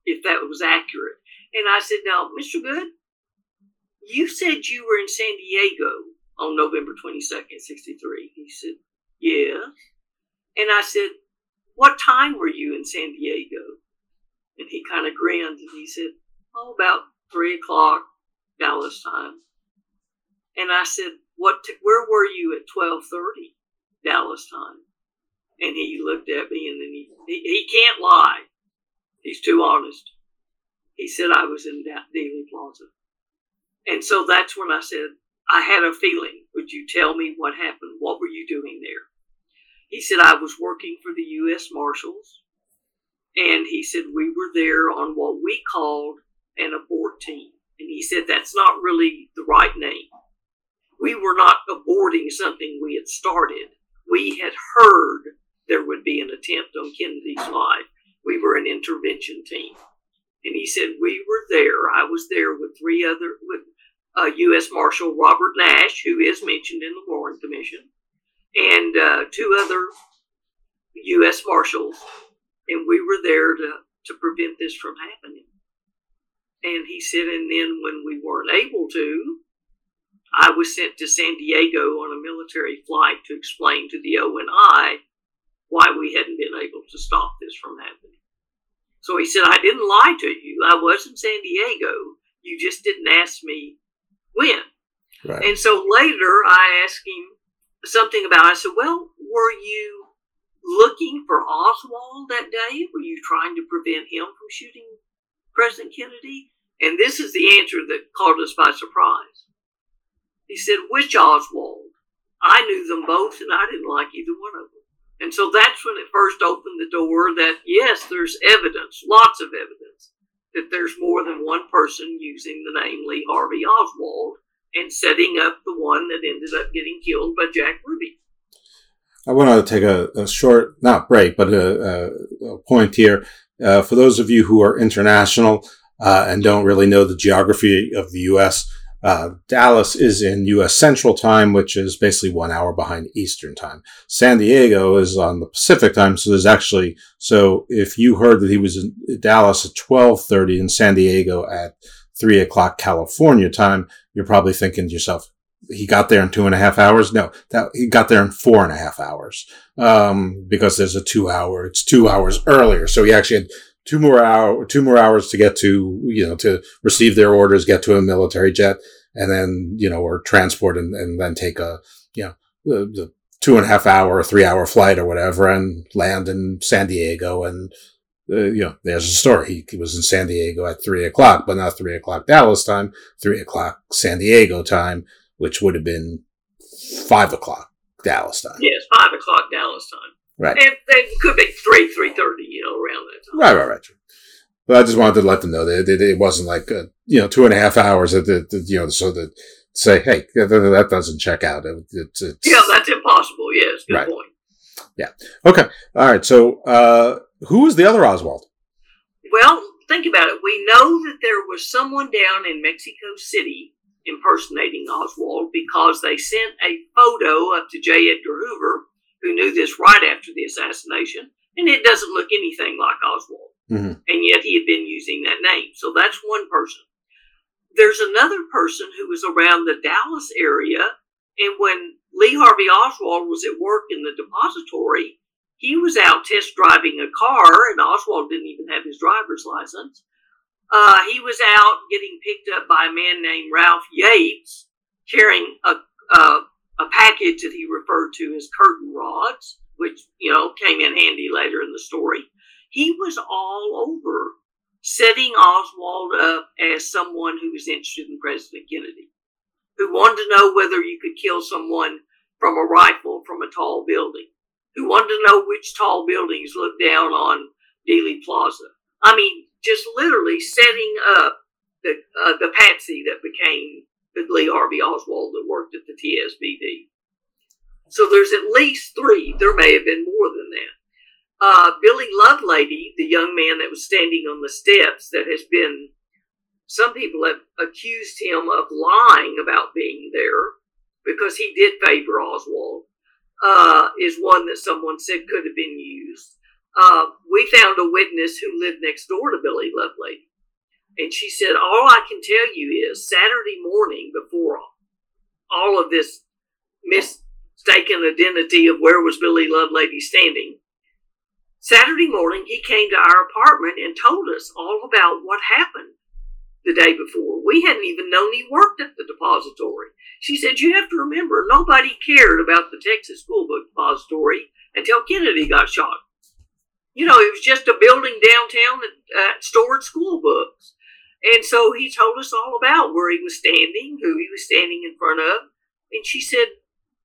if that was accurate, and I said, "Now, Mr. Goode, you said you were in San Diego on November twenty second, sixty three. He said, "Yeah," and I said, "What time were you in San Diego?" And he kind of grinned and he said, "Oh, about three o'clock Dallas time." And I said, "What? T- where were you at twelve thirty Dallas time?" And he looked at me, and then he, he he can't lie. He's too honest. He said I was in da- Dealey Plaza, and so that's when I said I had a feeling. Would you tell me what happened? What were you doing there? He said I was working for the U.S. Marshals, and he said we were there on what we called an abort team. And he said that's not really the right name we were not aborting something we had started. We had heard there would be an attempt on Kennedy's life. We were an intervention team. And he said, We were there. I was there with three other, with uh, U.S. Marshal Robert Nash, who is mentioned in the Warren Commission, and uh, two other U.S. Marshals. And we were there to, to prevent this from happening. And he said, And then when we weren't able to, I was sent to San Diego on a military flight to explain to the ONI why we hadn't been able to stop this from happening. So he said, I didn't lie to you. I was in San Diego. You just didn't ask me when. Right. And so later I asked him something about, It. I said, Well, were you looking for Oswald that day? Were you trying to prevent him from shooting President Kennedy? And this is the answer that caught us by surprise. He said, Which Oswald? I knew them both and I didn't like either one of them. And so that's when it first opened the door that, yes, there's evidence, lots of evidence, that there's more than one person using the name Lee Harvey Oswald and setting up the one that ended up getting killed by Jack Ruby. I want to take a, a short, not break, but a, a, point here. Uh, for those of you who are international uh, and don't really know the geography of the U.S., uh, Dallas is in U.S. Central Time, which is basically one hour behind Eastern Time. San Diego is on the Pacific Time, so there's actually so if you heard that he was in Dallas at twelve thirty and San Diego at three o'clock California time, you're probably thinking to yourself, he got there in two and a half hours. No, that he got there in four and a half hours um, because there's a two hour. It's two hours earlier, so he actually had two more hour, two more hours to get to, you know, to receive their orders, get to a military jet, and then, you know, or transport and, and then take a, you know, the, the two and a half hour, three hour flight or whatever and land in San Diego. And, uh, you know, there's a story. He, he was in San Diego at three o'clock, but not three o'clock Dallas time, three o'clock San Diego time, which would have been five o'clock Dallas time. Yes, five o'clock Dallas time. Right. And it could be three, three thirty, you know, around that time. Right, right, right. But I just wanted to let them know that it, it wasn't like uh, you know two and a half hours. That, that you know, so that say, hey, that, that doesn't check out. It, it's, it's, yeah, that's impossible. Yes, good Right. point. yeah. Okay. All right. So uh, who was the other Oswald? Well, think about it. We know that there was someone down in Mexico City impersonating Oswald because they sent a photo up to J. Edgar Hoover, who knew this right after the assassination, and it doesn't look anything like Oswald. Mm-hmm. And yet he had been using that name. So that's one person. There's another person who was around the Dallas area, and when Lee Harvey Oswald was at work in the depository, he was out test driving a car, and Oswald didn't even have his driver's license. Uh, he was out getting picked up by a man named Ralph Yates, carrying a, a a package that he referred to as curtain rods, which you know came in handy later in the story. He was all over setting Oswald up as someone who was interested in President Kennedy, who wanted to know whether you could kill someone from a rifle from a tall building, who wanted to know which tall buildings look down on Dealey Plaza. I mean, just literally setting up the uh, the patsy that became the Lee Harvey Oswald that worked at the TSBD. So there's at least three. There may have been more than that. Uh, Billy Lovelady, the young man that was standing on the steps, that has been, some people have accused him of lying about being there because he did favor Oswald, uh, is one that someone said could have been used. Uh, we found a witness who lived next door to Billy Lovelady. And she said, All I can tell you is Saturday morning before all of this mistaken identity of where was Billy Lovelady standing, Saturday morning he came to our apartment and told us all about what happened the day before. We hadn't even known he worked at the depository. She said, You have to remember, nobody cared about the Texas School Book Depository until Kennedy got shot. You know, it was just a building downtown that uh, stored school books. And so he told us all about where he was standing, who he was standing in front of. And she said,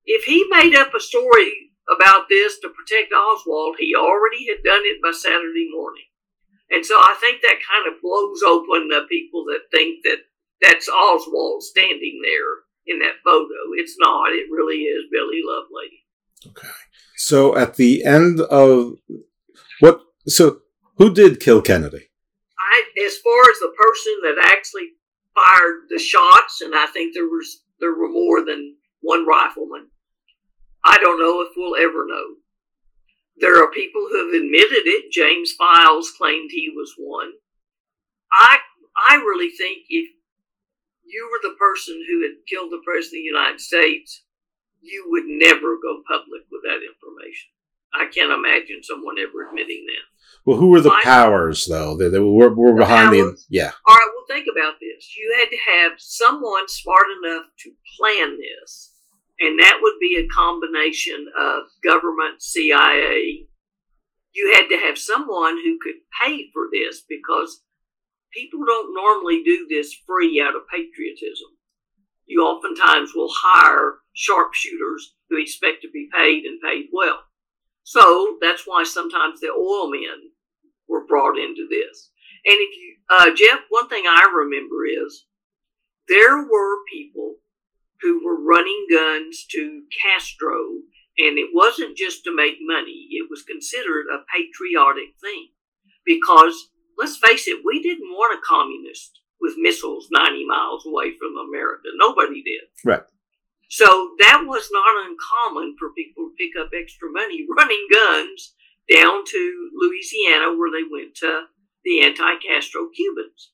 if he made up a story about this to protect Oswald, he already had done it by Saturday morning. And so I think that kind of blows open the people that think that that's Oswald standing there in that photo. It's not. It really is Billy Lovelady. Okay. So at the end of what? So who did kill Kennedy? I, as far as the person that actually fired the shots, and I think there was there were more than one rifleman. I don't know if we'll ever know. There are people who have admitted it. James Files claimed he was one. I I really think if you were the person who had killed the president of the United States, you would never go public with that information. I can't imagine someone ever admitting that. Well, who were the powers though? They, they were, were behind the yeah. All right, well, think about this. You had to have someone smart enough to plan this, and that would be a combination of government, CIA. You had to have someone who could pay for this because people don't normally do this free out of patriotism. you oftentimes will hire sharpshooters who expect to be paid and paid well. So that's why sometimes the oil men were brought into this. And if you, uh, Jeff, one thing I remember is there were people who were running guns to Castro, and it wasn't just to make money, it was considered a patriotic thing. Because let's face it, we didn't want a communist with missiles 90 miles away from America. Nobody did. Right. So that was not uncommon for people to pick up extra money running guns down to Louisiana where they went to the anti Castro Cubans.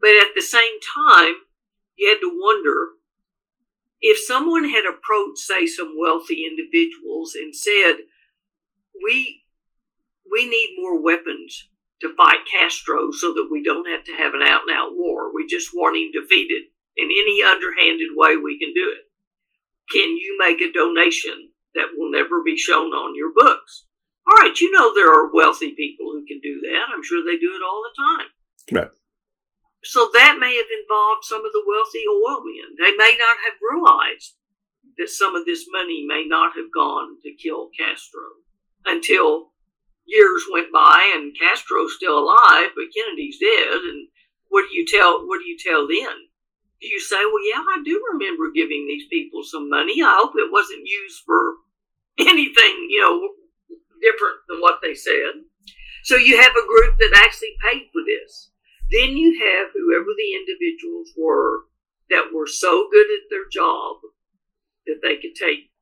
But at the same time, you had to wonder if someone had approached, say, some wealthy individuals and said, We we need more weapons to fight Castro so that we don't have to have an out and out war. We just want him defeated in any underhanded way we can do it. Can you make a donation that will never be shown on your books? All right, you know there are wealthy people who can do that. I'm sure they do it all the time. Right. So that may have involved some of the wealthy oil men. They may not have realized that some of this money may not have gone to kill Castro until years went by and Castro's still alive, but Kennedy's dead. And what do you tell? What do you tell then? Do you say, "Well, yeah, I do remember giving these people some money. I hope it wasn't used for anything, you know, different than what they said." So you have a group that actually paid for this. Then you have whoever the individuals were that were so good at their job that they could take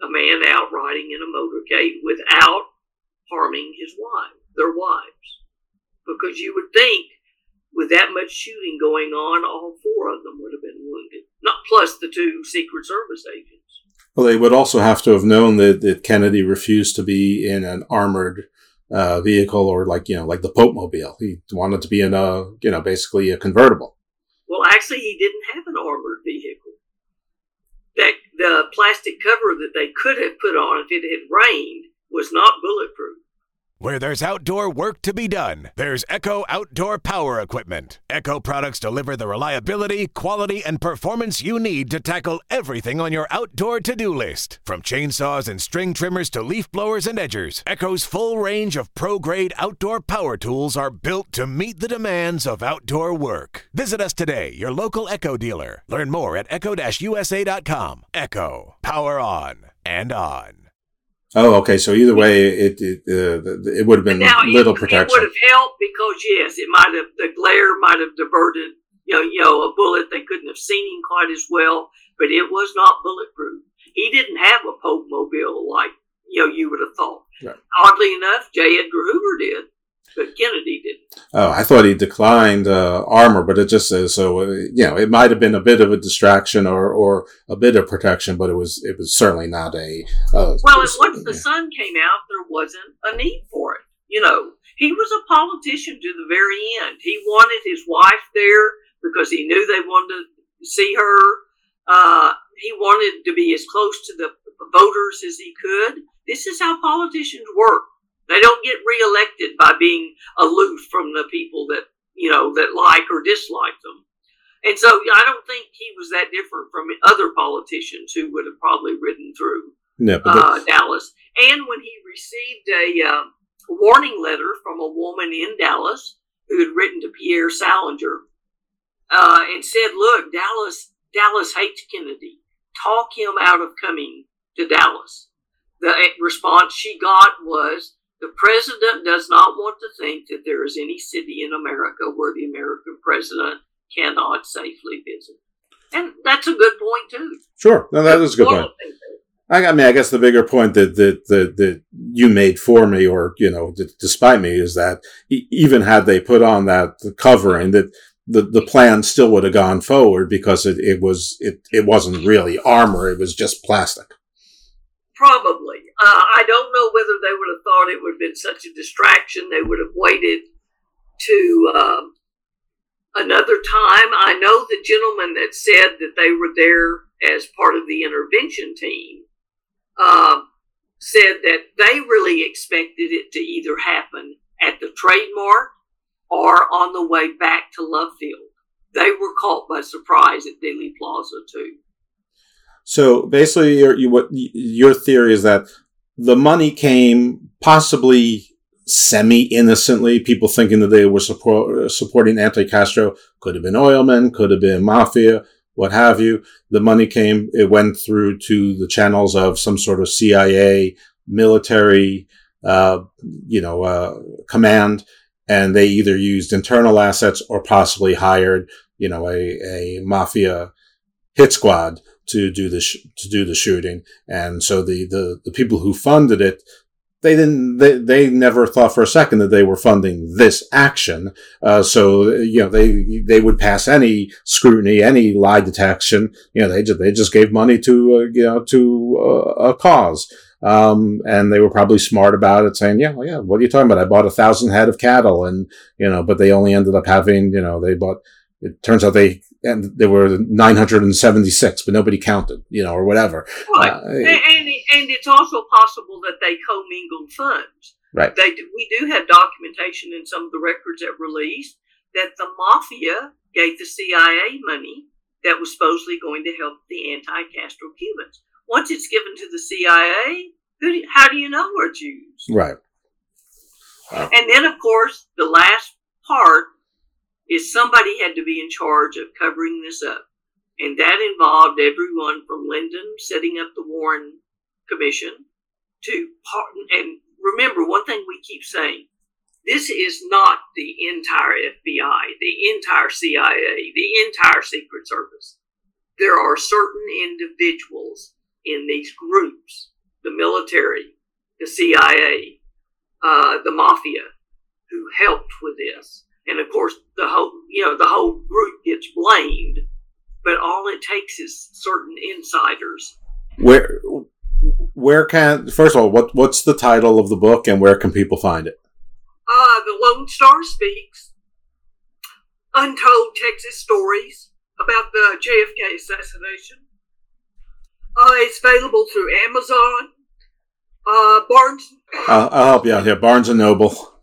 a man out riding in a motorcade without harming his wife, their wives. Because you would think with that much shooting going on, all four of them would have been wounded. Not plus the two Secret Service agents. Well, they would also have to have known that, that Kennedy refused to be in an armored uh, vehicle or like, you know, like the Pope Mobile. He wanted to be in a, you know, basically a convertible. Well, actually, he didn't have an armored vehicle. That the plastic cover that they could have put on if it had rained was not bulletproof. Where there's outdoor work to be done, there's Echo Outdoor Power Equipment. Echo products deliver the reliability, quality, and performance you need to tackle everything on your outdoor to do list. From chainsaws and string trimmers to leaf blowers and edgers, Echo's full range of pro grade outdoor power tools are built to meet the demands of outdoor work. Visit us today, your local Echo dealer. Learn more at echo usa.com. Echo, power on and on. Oh, okay. So either way, it it, uh, it would have been now, little it, protection. It would have helped because yes, it might have the glare might have diverted you know you know a bullet. They couldn't have seen him quite as well, but it was not bulletproof. He didn't have a Pope mobile like you know you would have thought. Right. Oddly enough, J. Edgar Hoover did, but Kennedy didn't. Oh, I thought he declined uh, armor, but it just says so. Uh, you know, it might have been a bit of a distraction or, or a bit of protection, but it was it was certainly not a. Uh, well, and once the sun came out, there wasn't a need for it. You know, he was a politician to the very end. He wanted his wife there because he knew they wanted to see her. Uh, he wanted to be as close to the voters as he could. This is how politicians work. They don't get reelected by being aloof from the people that you know that like or dislike them. And so I don't think he was that different from other politicians who would have probably ridden through but uh, Dallas. And when he received a uh, warning letter from a woman in Dallas who had written to Pierre Salinger uh, and said, "Look, Dallas, Dallas hates Kennedy. Talk him out of coming to Dallas." The response she got was, "The president does not want to think that there is any city in America where the American president cannot safely visit." And that's a good point too. Sure, no, that is a good point. I, mean, I guess the bigger point that, that that that you made for me, or you know, d- despite me, is that even had they put on that covering, that the the plan still would have gone forward because it, it was it it wasn't really armor; it was just plastic. Probably. Uh, I don't know whether they would have thought it would have been such a distraction. They would have waited to um, another time. I know the gentleman that said that they were there as part of the intervention team um, said that they really expected it to either happen at the Trade Mart or on the way back to Love Field. they were caught by surprise at Dealey Plaza too. So basically, your you, what your theory is that the money came possibly semi innocently. People thinking that they were support, supporting anti Castro could have been oilmen, could have been mafia, what have you. The money came, it went through to the channels of some sort of CIA military, uh, you know, uh, command, and they either used internal assets or possibly hired, you know, a, a mafia hit squad to do the sh- to do the shooting. And so the, the the people who funded it they didn't they, they never thought for a second that they were funding this action. Uh, so you know they they would pass any scrutiny any lie detection. You know they just they just gave money to uh, you know to uh, a cause. Um, and they were probably smart about it saying yeah well, yeah what are you talking about? I bought a thousand head of cattle and you know but they only ended up having you know they bought it turns out they and there were 976, but nobody counted, you know, or whatever. Right. Uh, and, and, and, it's also possible that they commingled funds. Right. They we do have documentation in some of the records that released that the mafia gave the CIA money that was supposedly going to help the anti-Castro Cubans. Once it's given to the CIA, who, how do you know where it's used? Right. Uh, and then, of course, the last part is somebody had to be in charge of covering this up. And that involved everyone from Lyndon setting up the Warren Commission to part. And remember, one thing we keep saying this is not the entire FBI, the entire CIA, the entire Secret Service. There are certain individuals in these groups the military, the CIA, uh, the mafia who helped with this and of course the whole you know the whole group gets blamed but all it takes is certain insiders. Where where can first of all what what's the title of the book and where can people find it? Uh the lone star speaks. Untold texas stories about the jfk assassination. Uh, it's available through amazon. Uh barnes I'll, I'll help you out here. Barnes and noble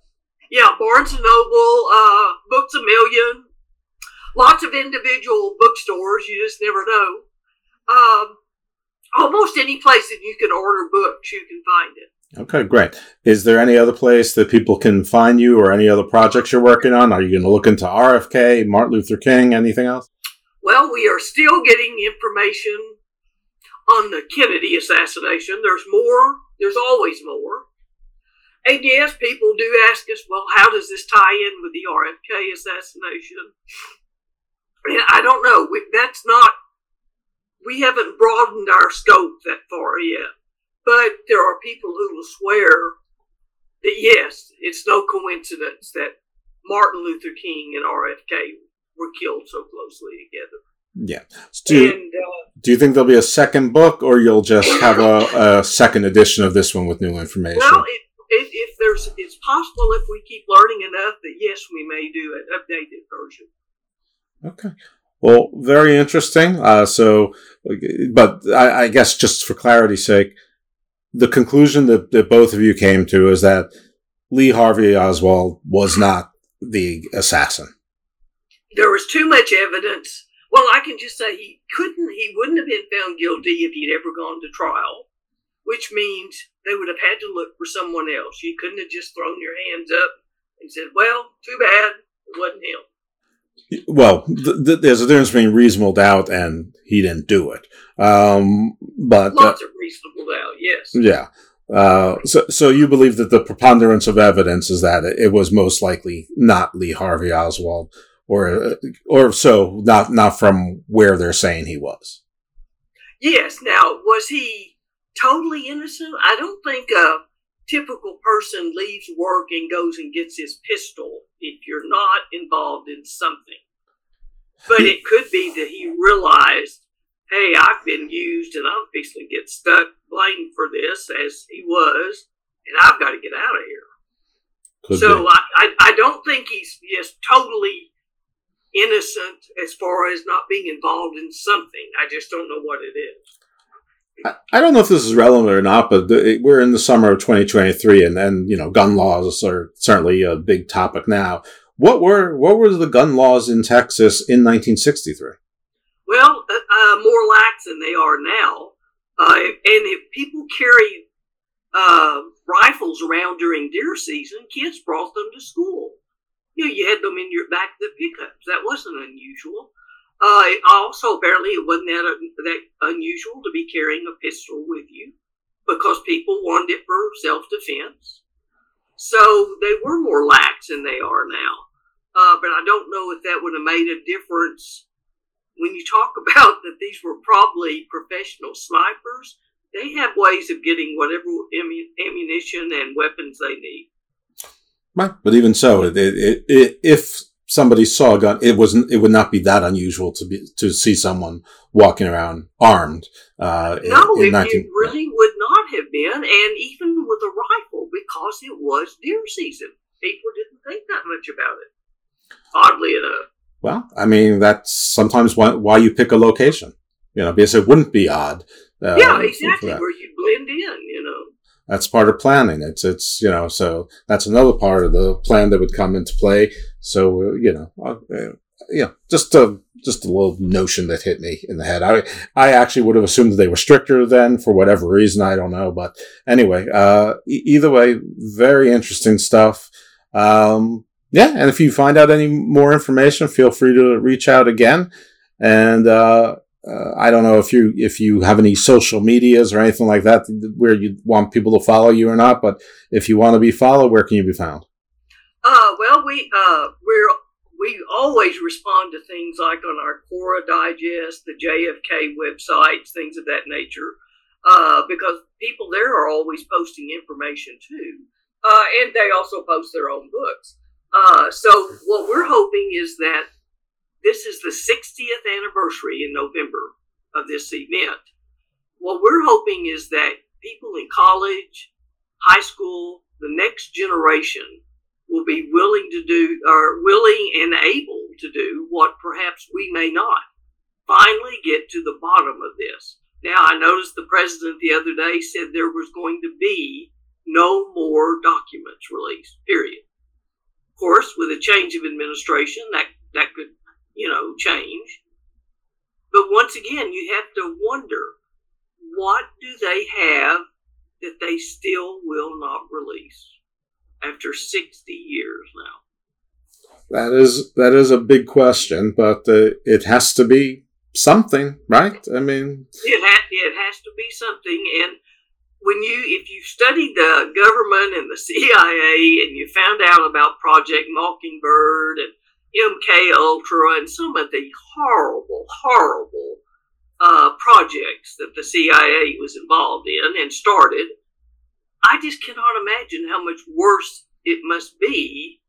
yeah, Barnes and Noble, uh, Books a Million, lots of individual bookstores. You just never know. Um, almost any place that you can order books, you can find it. Okay, great. Is there any other place that people can find you or any other projects you're working on? Are you going to look into RFK, Martin Luther King, anything else? Well, we are still getting information on the Kennedy assassination. There's more, there's always more. And yes, people do ask us, well, how does this tie in with the RFK assassination? And I don't know. We, that's not, we haven't broadened our scope that far yet. But there are people who will swear that yes, it's no coincidence that Martin Luther King and RFK were killed so closely together. Yeah. Do you, and, uh, do you think there'll be a second book, or you'll just have a, a second edition of this one with new information? Well, it, if, if there's, it's possible if we keep learning enough that yes, we may do an updated version. Okay. Well, very interesting. Uh, so, but I, I, guess just for clarity's sake, the conclusion that, that both of you came to is that Lee Harvey Oswald was not the assassin. There was too much evidence. Well, I can just say he couldn't, he wouldn't have been found guilty if he'd ever gone to trial, which means they would have had to look for someone else. You couldn't have just thrown your hands up and said, "Well, too bad, it wasn't him." Well, th- th- there's a difference between reasonable doubt and he didn't do it. Um, but lots uh, of reasonable doubt, yes. Yeah. Uh, so, so you believe that the preponderance of evidence is that it was most likely not Lee Harvey Oswald, or or so not not from where they're saying he was. Yes. Now, was he totally innocent. I don't think a typical person leaves work and goes and gets his pistol if you're not involved in something. But it could be that he realized, hey, I've been used and I'm fixing to get stuck blamed for this as he was, and I've got to get out of here. Could so I, I, I don't think he's just totally innocent as far as not being involved in something. I just don't know what it is. I don't know if this is relevant or not, but we're in the summer of 2023, and then you know gun laws are certainly a big topic now. What were what were the gun laws in Texas in 1963? Well, uh, uh, more lax than they are now. Uh, and if people carry uh, rifles around during deer season, kids brought them to school. You know, you had them in your back of the pickups. That wasn't unusual. Uh, also, apparently, it wasn't that, that unusual to be carrying a pistol with you because people wanted it for self defense. So they were more lax than they are now. Uh, but I don't know if that would have made a difference when you talk about that these were probably professional snipers. They have ways of getting whatever ammunition and weapons they need. Right, but even so, it, it, it, if somebody saw a gun, it wasn't. It would not be that unusual to be to see someone walking around armed. Uh, no, in, in it, 19, it, really would not have been, and even with a rifle, because it was deer season, people didn't think that much about it. Oddly enough. Well, I mean, that's sometimes why, why you pick a location. You know, because it wouldn't be odd. Uh, yeah, exactly. Where you blend in. You know that's part of planning. It's it's you know so that's another part of the plan that would come into play. So uh, you know, uh, uh, yeah, just a just a little notion that hit me in the head. I I actually would have assumed that they were stricter then for whatever reason. I don't know, but anyway, uh, e- either way, very interesting stuff. Um, yeah, and if you find out any more information, feel free to reach out again. And uh, uh, I don't know if you if you have any social medias or anything like that where you want people to follow you or not. But if you want to be followed, where can you be found? Uh, well, we uh, we're we always respond to things like on our Quora Digest, the JFK websites, things of that nature, uh, because people there are always posting information too, uh, and they also post their own books. Uh, so what we're hoping is that this is the 60th anniversary in November of this event. What we're hoping is that people in college, high school, the next generation will be willing to do, or willing and able to do what perhaps we may not. Finally, get to the bottom of this. Now, I noticed the president the other day said there was going to be no more documents released, period. Of course, with a change of administration, that, that could you know, change. But once again, you have to wonder what do they have that they still will not release after 60 years now? That is that is a big question, but uh, it has to be something, right? I mean, it ha- it has to be something. And when you if you studied the government and the CIA and you found out about Project Mockingbird and MK Ultra and some of the horrible, horrible uh, projects that the CIA was involved in and started. I just cannot imagine how much worse it must be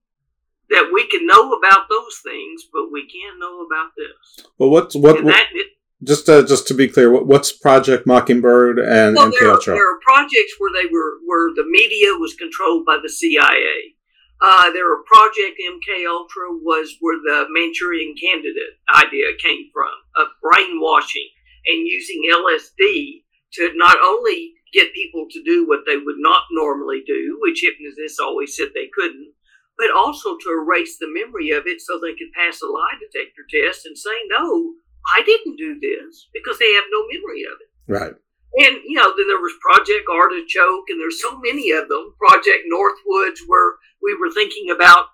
that we can know about those things, but we can't know about this. Well, what's what? what it, just to, just to be clear, what, what's Project Mockingbird and well, MK Ultra? There are projects where they were where the media was controlled by the CIA. Uh, there were Project MK Ultra was where the Manchurian Candidate idea came from of brainwashing and using LSD to not only get people to do what they would not normally do, which hypnotists always said they couldn't, but also to erase the memory of it so they could pass a lie detector test and say, no, I didn't do this because they have no memory of it. Right. And, you know, then there was Project Artichoke, and there's so many of them. Project Northwoods, where we were thinking about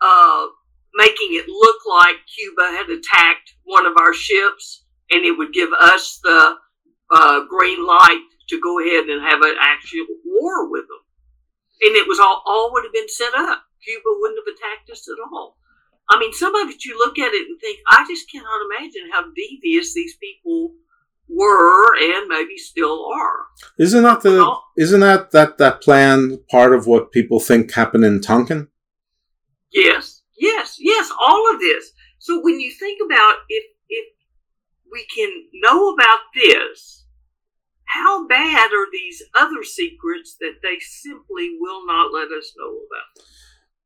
uh, making it look like Cuba had attacked one of our ships, and it would give us the uh, green light to go ahead and have an actual war with them. And it was all, all would have been set up. Cuba wouldn't have attacked us at all. I mean, some of it you look at it and think, I just cannot imagine how devious these people were and maybe still are. Isn't that the well, isn't that, that that plan part of what people think happened in Tonkin? Yes, yes, yes, all of this. So when you think about if if we can know about this, how bad are these other secrets that they simply will not let us know about?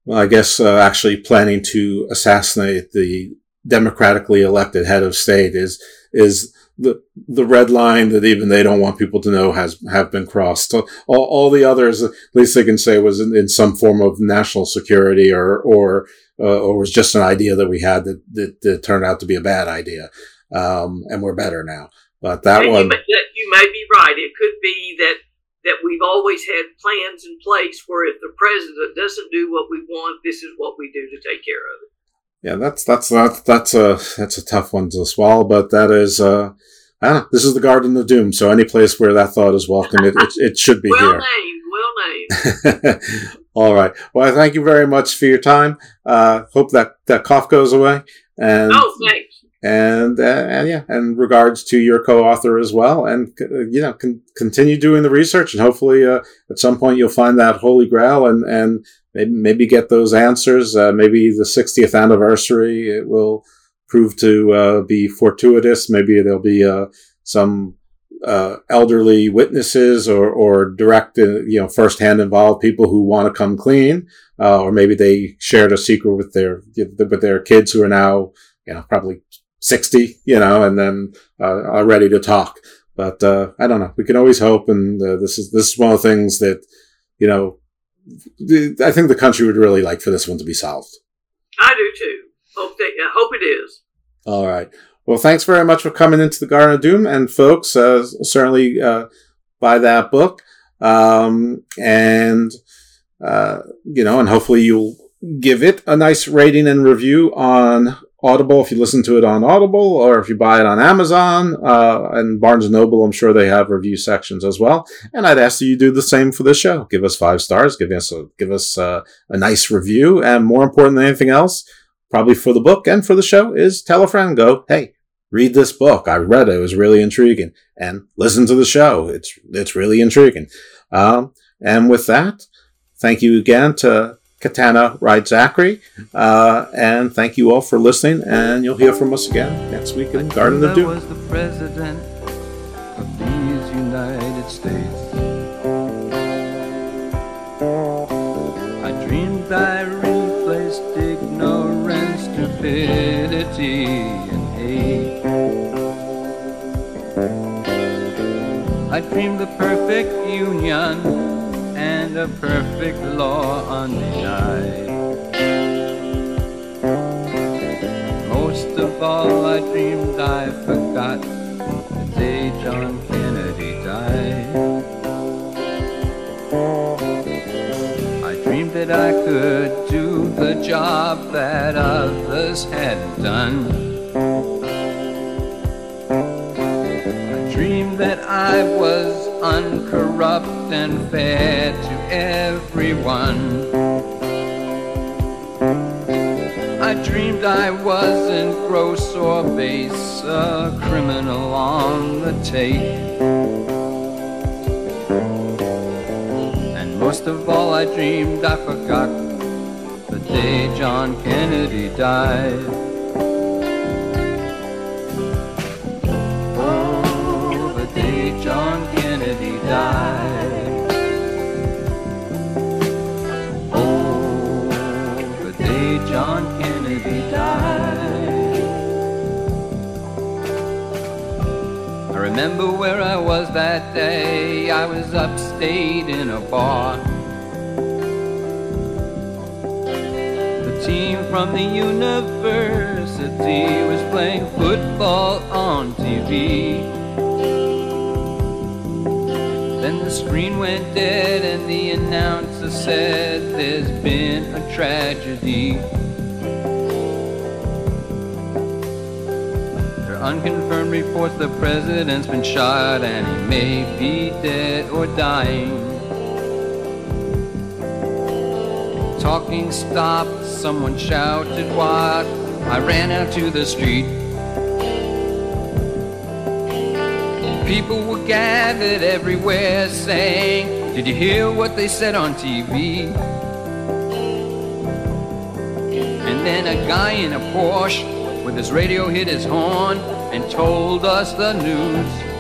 Well, I guess uh, actually planning to assassinate the democratically elected head of state is is the the red line that even they don't want people to know has have been crossed. So all, all the others, at least they can say, was in, in some form of national security or or uh, or was just an idea that we had that, that, that turned out to be a bad idea. Um, and we're better now. But that and one. You may, you may be right. It could be that that we've always had plans in place where if the president doesn't do what we want, this is what we do to take care of it. Yeah, that's that's that's that's a that's a tough one to swallow, but that is uh I don't know. This is the Garden of Doom, so any place where that thought is welcome, it, it, it should be here. well here. named, well named. All right. Well, thank you very much for your time. Uh, hope that that cough goes away. And oh, thanks. And uh, and yeah, and regards to your co-author as well, and uh, you know, con- continue doing the research, and hopefully, uh, at some point, you'll find that holy grail, and and maybe maybe get those answers. Uh, maybe the 60th anniversary it will prove to uh, be fortuitous. Maybe there'll be uh, some uh, elderly witnesses or or direct, uh, you know, firsthand involved people who want to come clean, uh, or maybe they shared a secret with their with their kids who are now, you know, probably sixty, you know, and then are ready to talk. But uh, I don't know. We can always hope, and this is this is one of the things that you know. The, I think the country would really like for this one to be solved. I do too. Hope that. I hope it is. All right. Well, thanks very much for coming into the Garden of Doom, and folks, uh, certainly uh, buy that book, um, and uh, you know, and hopefully you'll give it a nice rating and review on Audible if you listen to it on Audible, or if you buy it on Amazon uh, and Barnes and Noble. I'm sure they have review sections as well. And I'd ask that you do the same for this show. Give us five stars. Give us a give us a, a nice review, and more important than anything else probably for the book and for the show is tell a friend go hey read this book i read it it was really intriguing and listen to the show it's it's really intriguing um, and with that thank you again to Katanna Wright Zachry? Uh, and thank you all for listening and you'll hear from us again next week in garden of doom. was the president of these united states. I dreamed i replaced ignorance stupidity and hate. I dreamed the perfect union and a perfect law undenied. Most of all, I dreamed I forgot the day John Kennedy died. I dreamed that I could do the job that others hadn't done. I dreamed that I was uncorrupt and fair to everyone. I dreamed I wasn't gross or base, a criminal on the tape. And most of all, I dreamed I forgot the day John Kennedy died. Oh, John Kennedy died. Remember where I was that day. I was upstate in a bar. The team from the university was playing football on TV. Then the screen went dead and the announcer said there's been a tragedy. Unconfirmed reports the president's been shot and he may be dead or dying. Talking stopped, someone shouted what? I ran out to the street. People were gathered everywhere saying, Did you hear what they said on TV? And then a guy in a Porsche with his radio hit his horn and told us the news.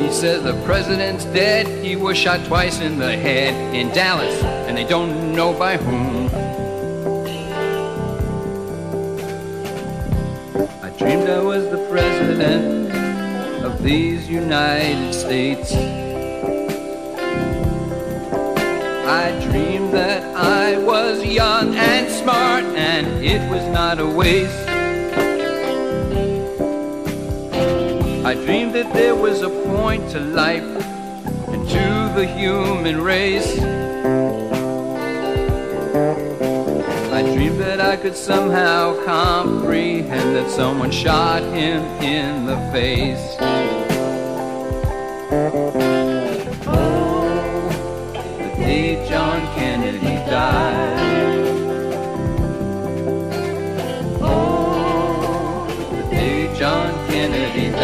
He says the president's dead. He was shot twice in the head in Dallas, and they don't know by whom. I dreamed I was the president of these United States. I dreamed that I was young and smart, and it was not a waste. I dreamed that there was a point to life and to the human race. I dreamed that I could somehow comprehend that someone shot him in the face. Oh, the day John Kennedy died.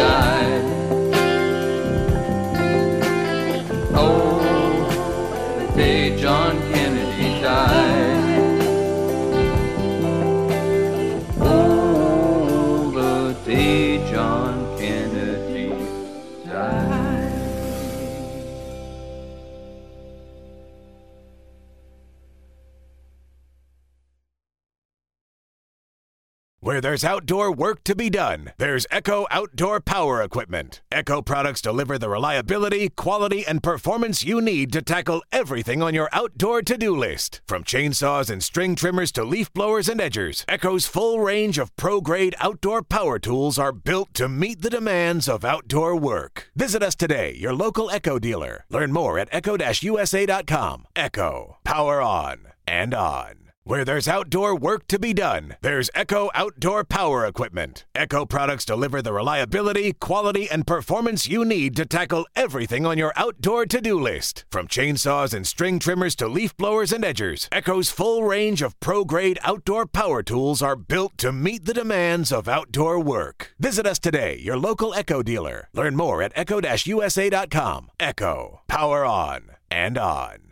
Kennedy there's outdoor work to be done, there's Echo Outdoor Power Equipment. Echo products deliver the reliability, quality, and performance you need to tackle everything on your outdoor to do list. From chainsaws and string trimmers to leaf blowers and edgers, Echo's full range of pro grade outdoor power tools are built to meet the demands of outdoor work. Visit us today, your local Echo dealer. Learn more at echo usa.com. Echo, power on and on. Where there's outdoor work to be done, there's Echo Outdoor Power Equipment. Echo products deliver the reliability, quality, and performance you need to tackle everything on your outdoor to do list. From chainsaws and string trimmers to leaf blowers and edgers, Echo's full range of pro grade outdoor power tools are built to meet the demands of outdoor work. Visit us today, your local Echo dealer. Learn more at echo usa.com. Echo, power on and on.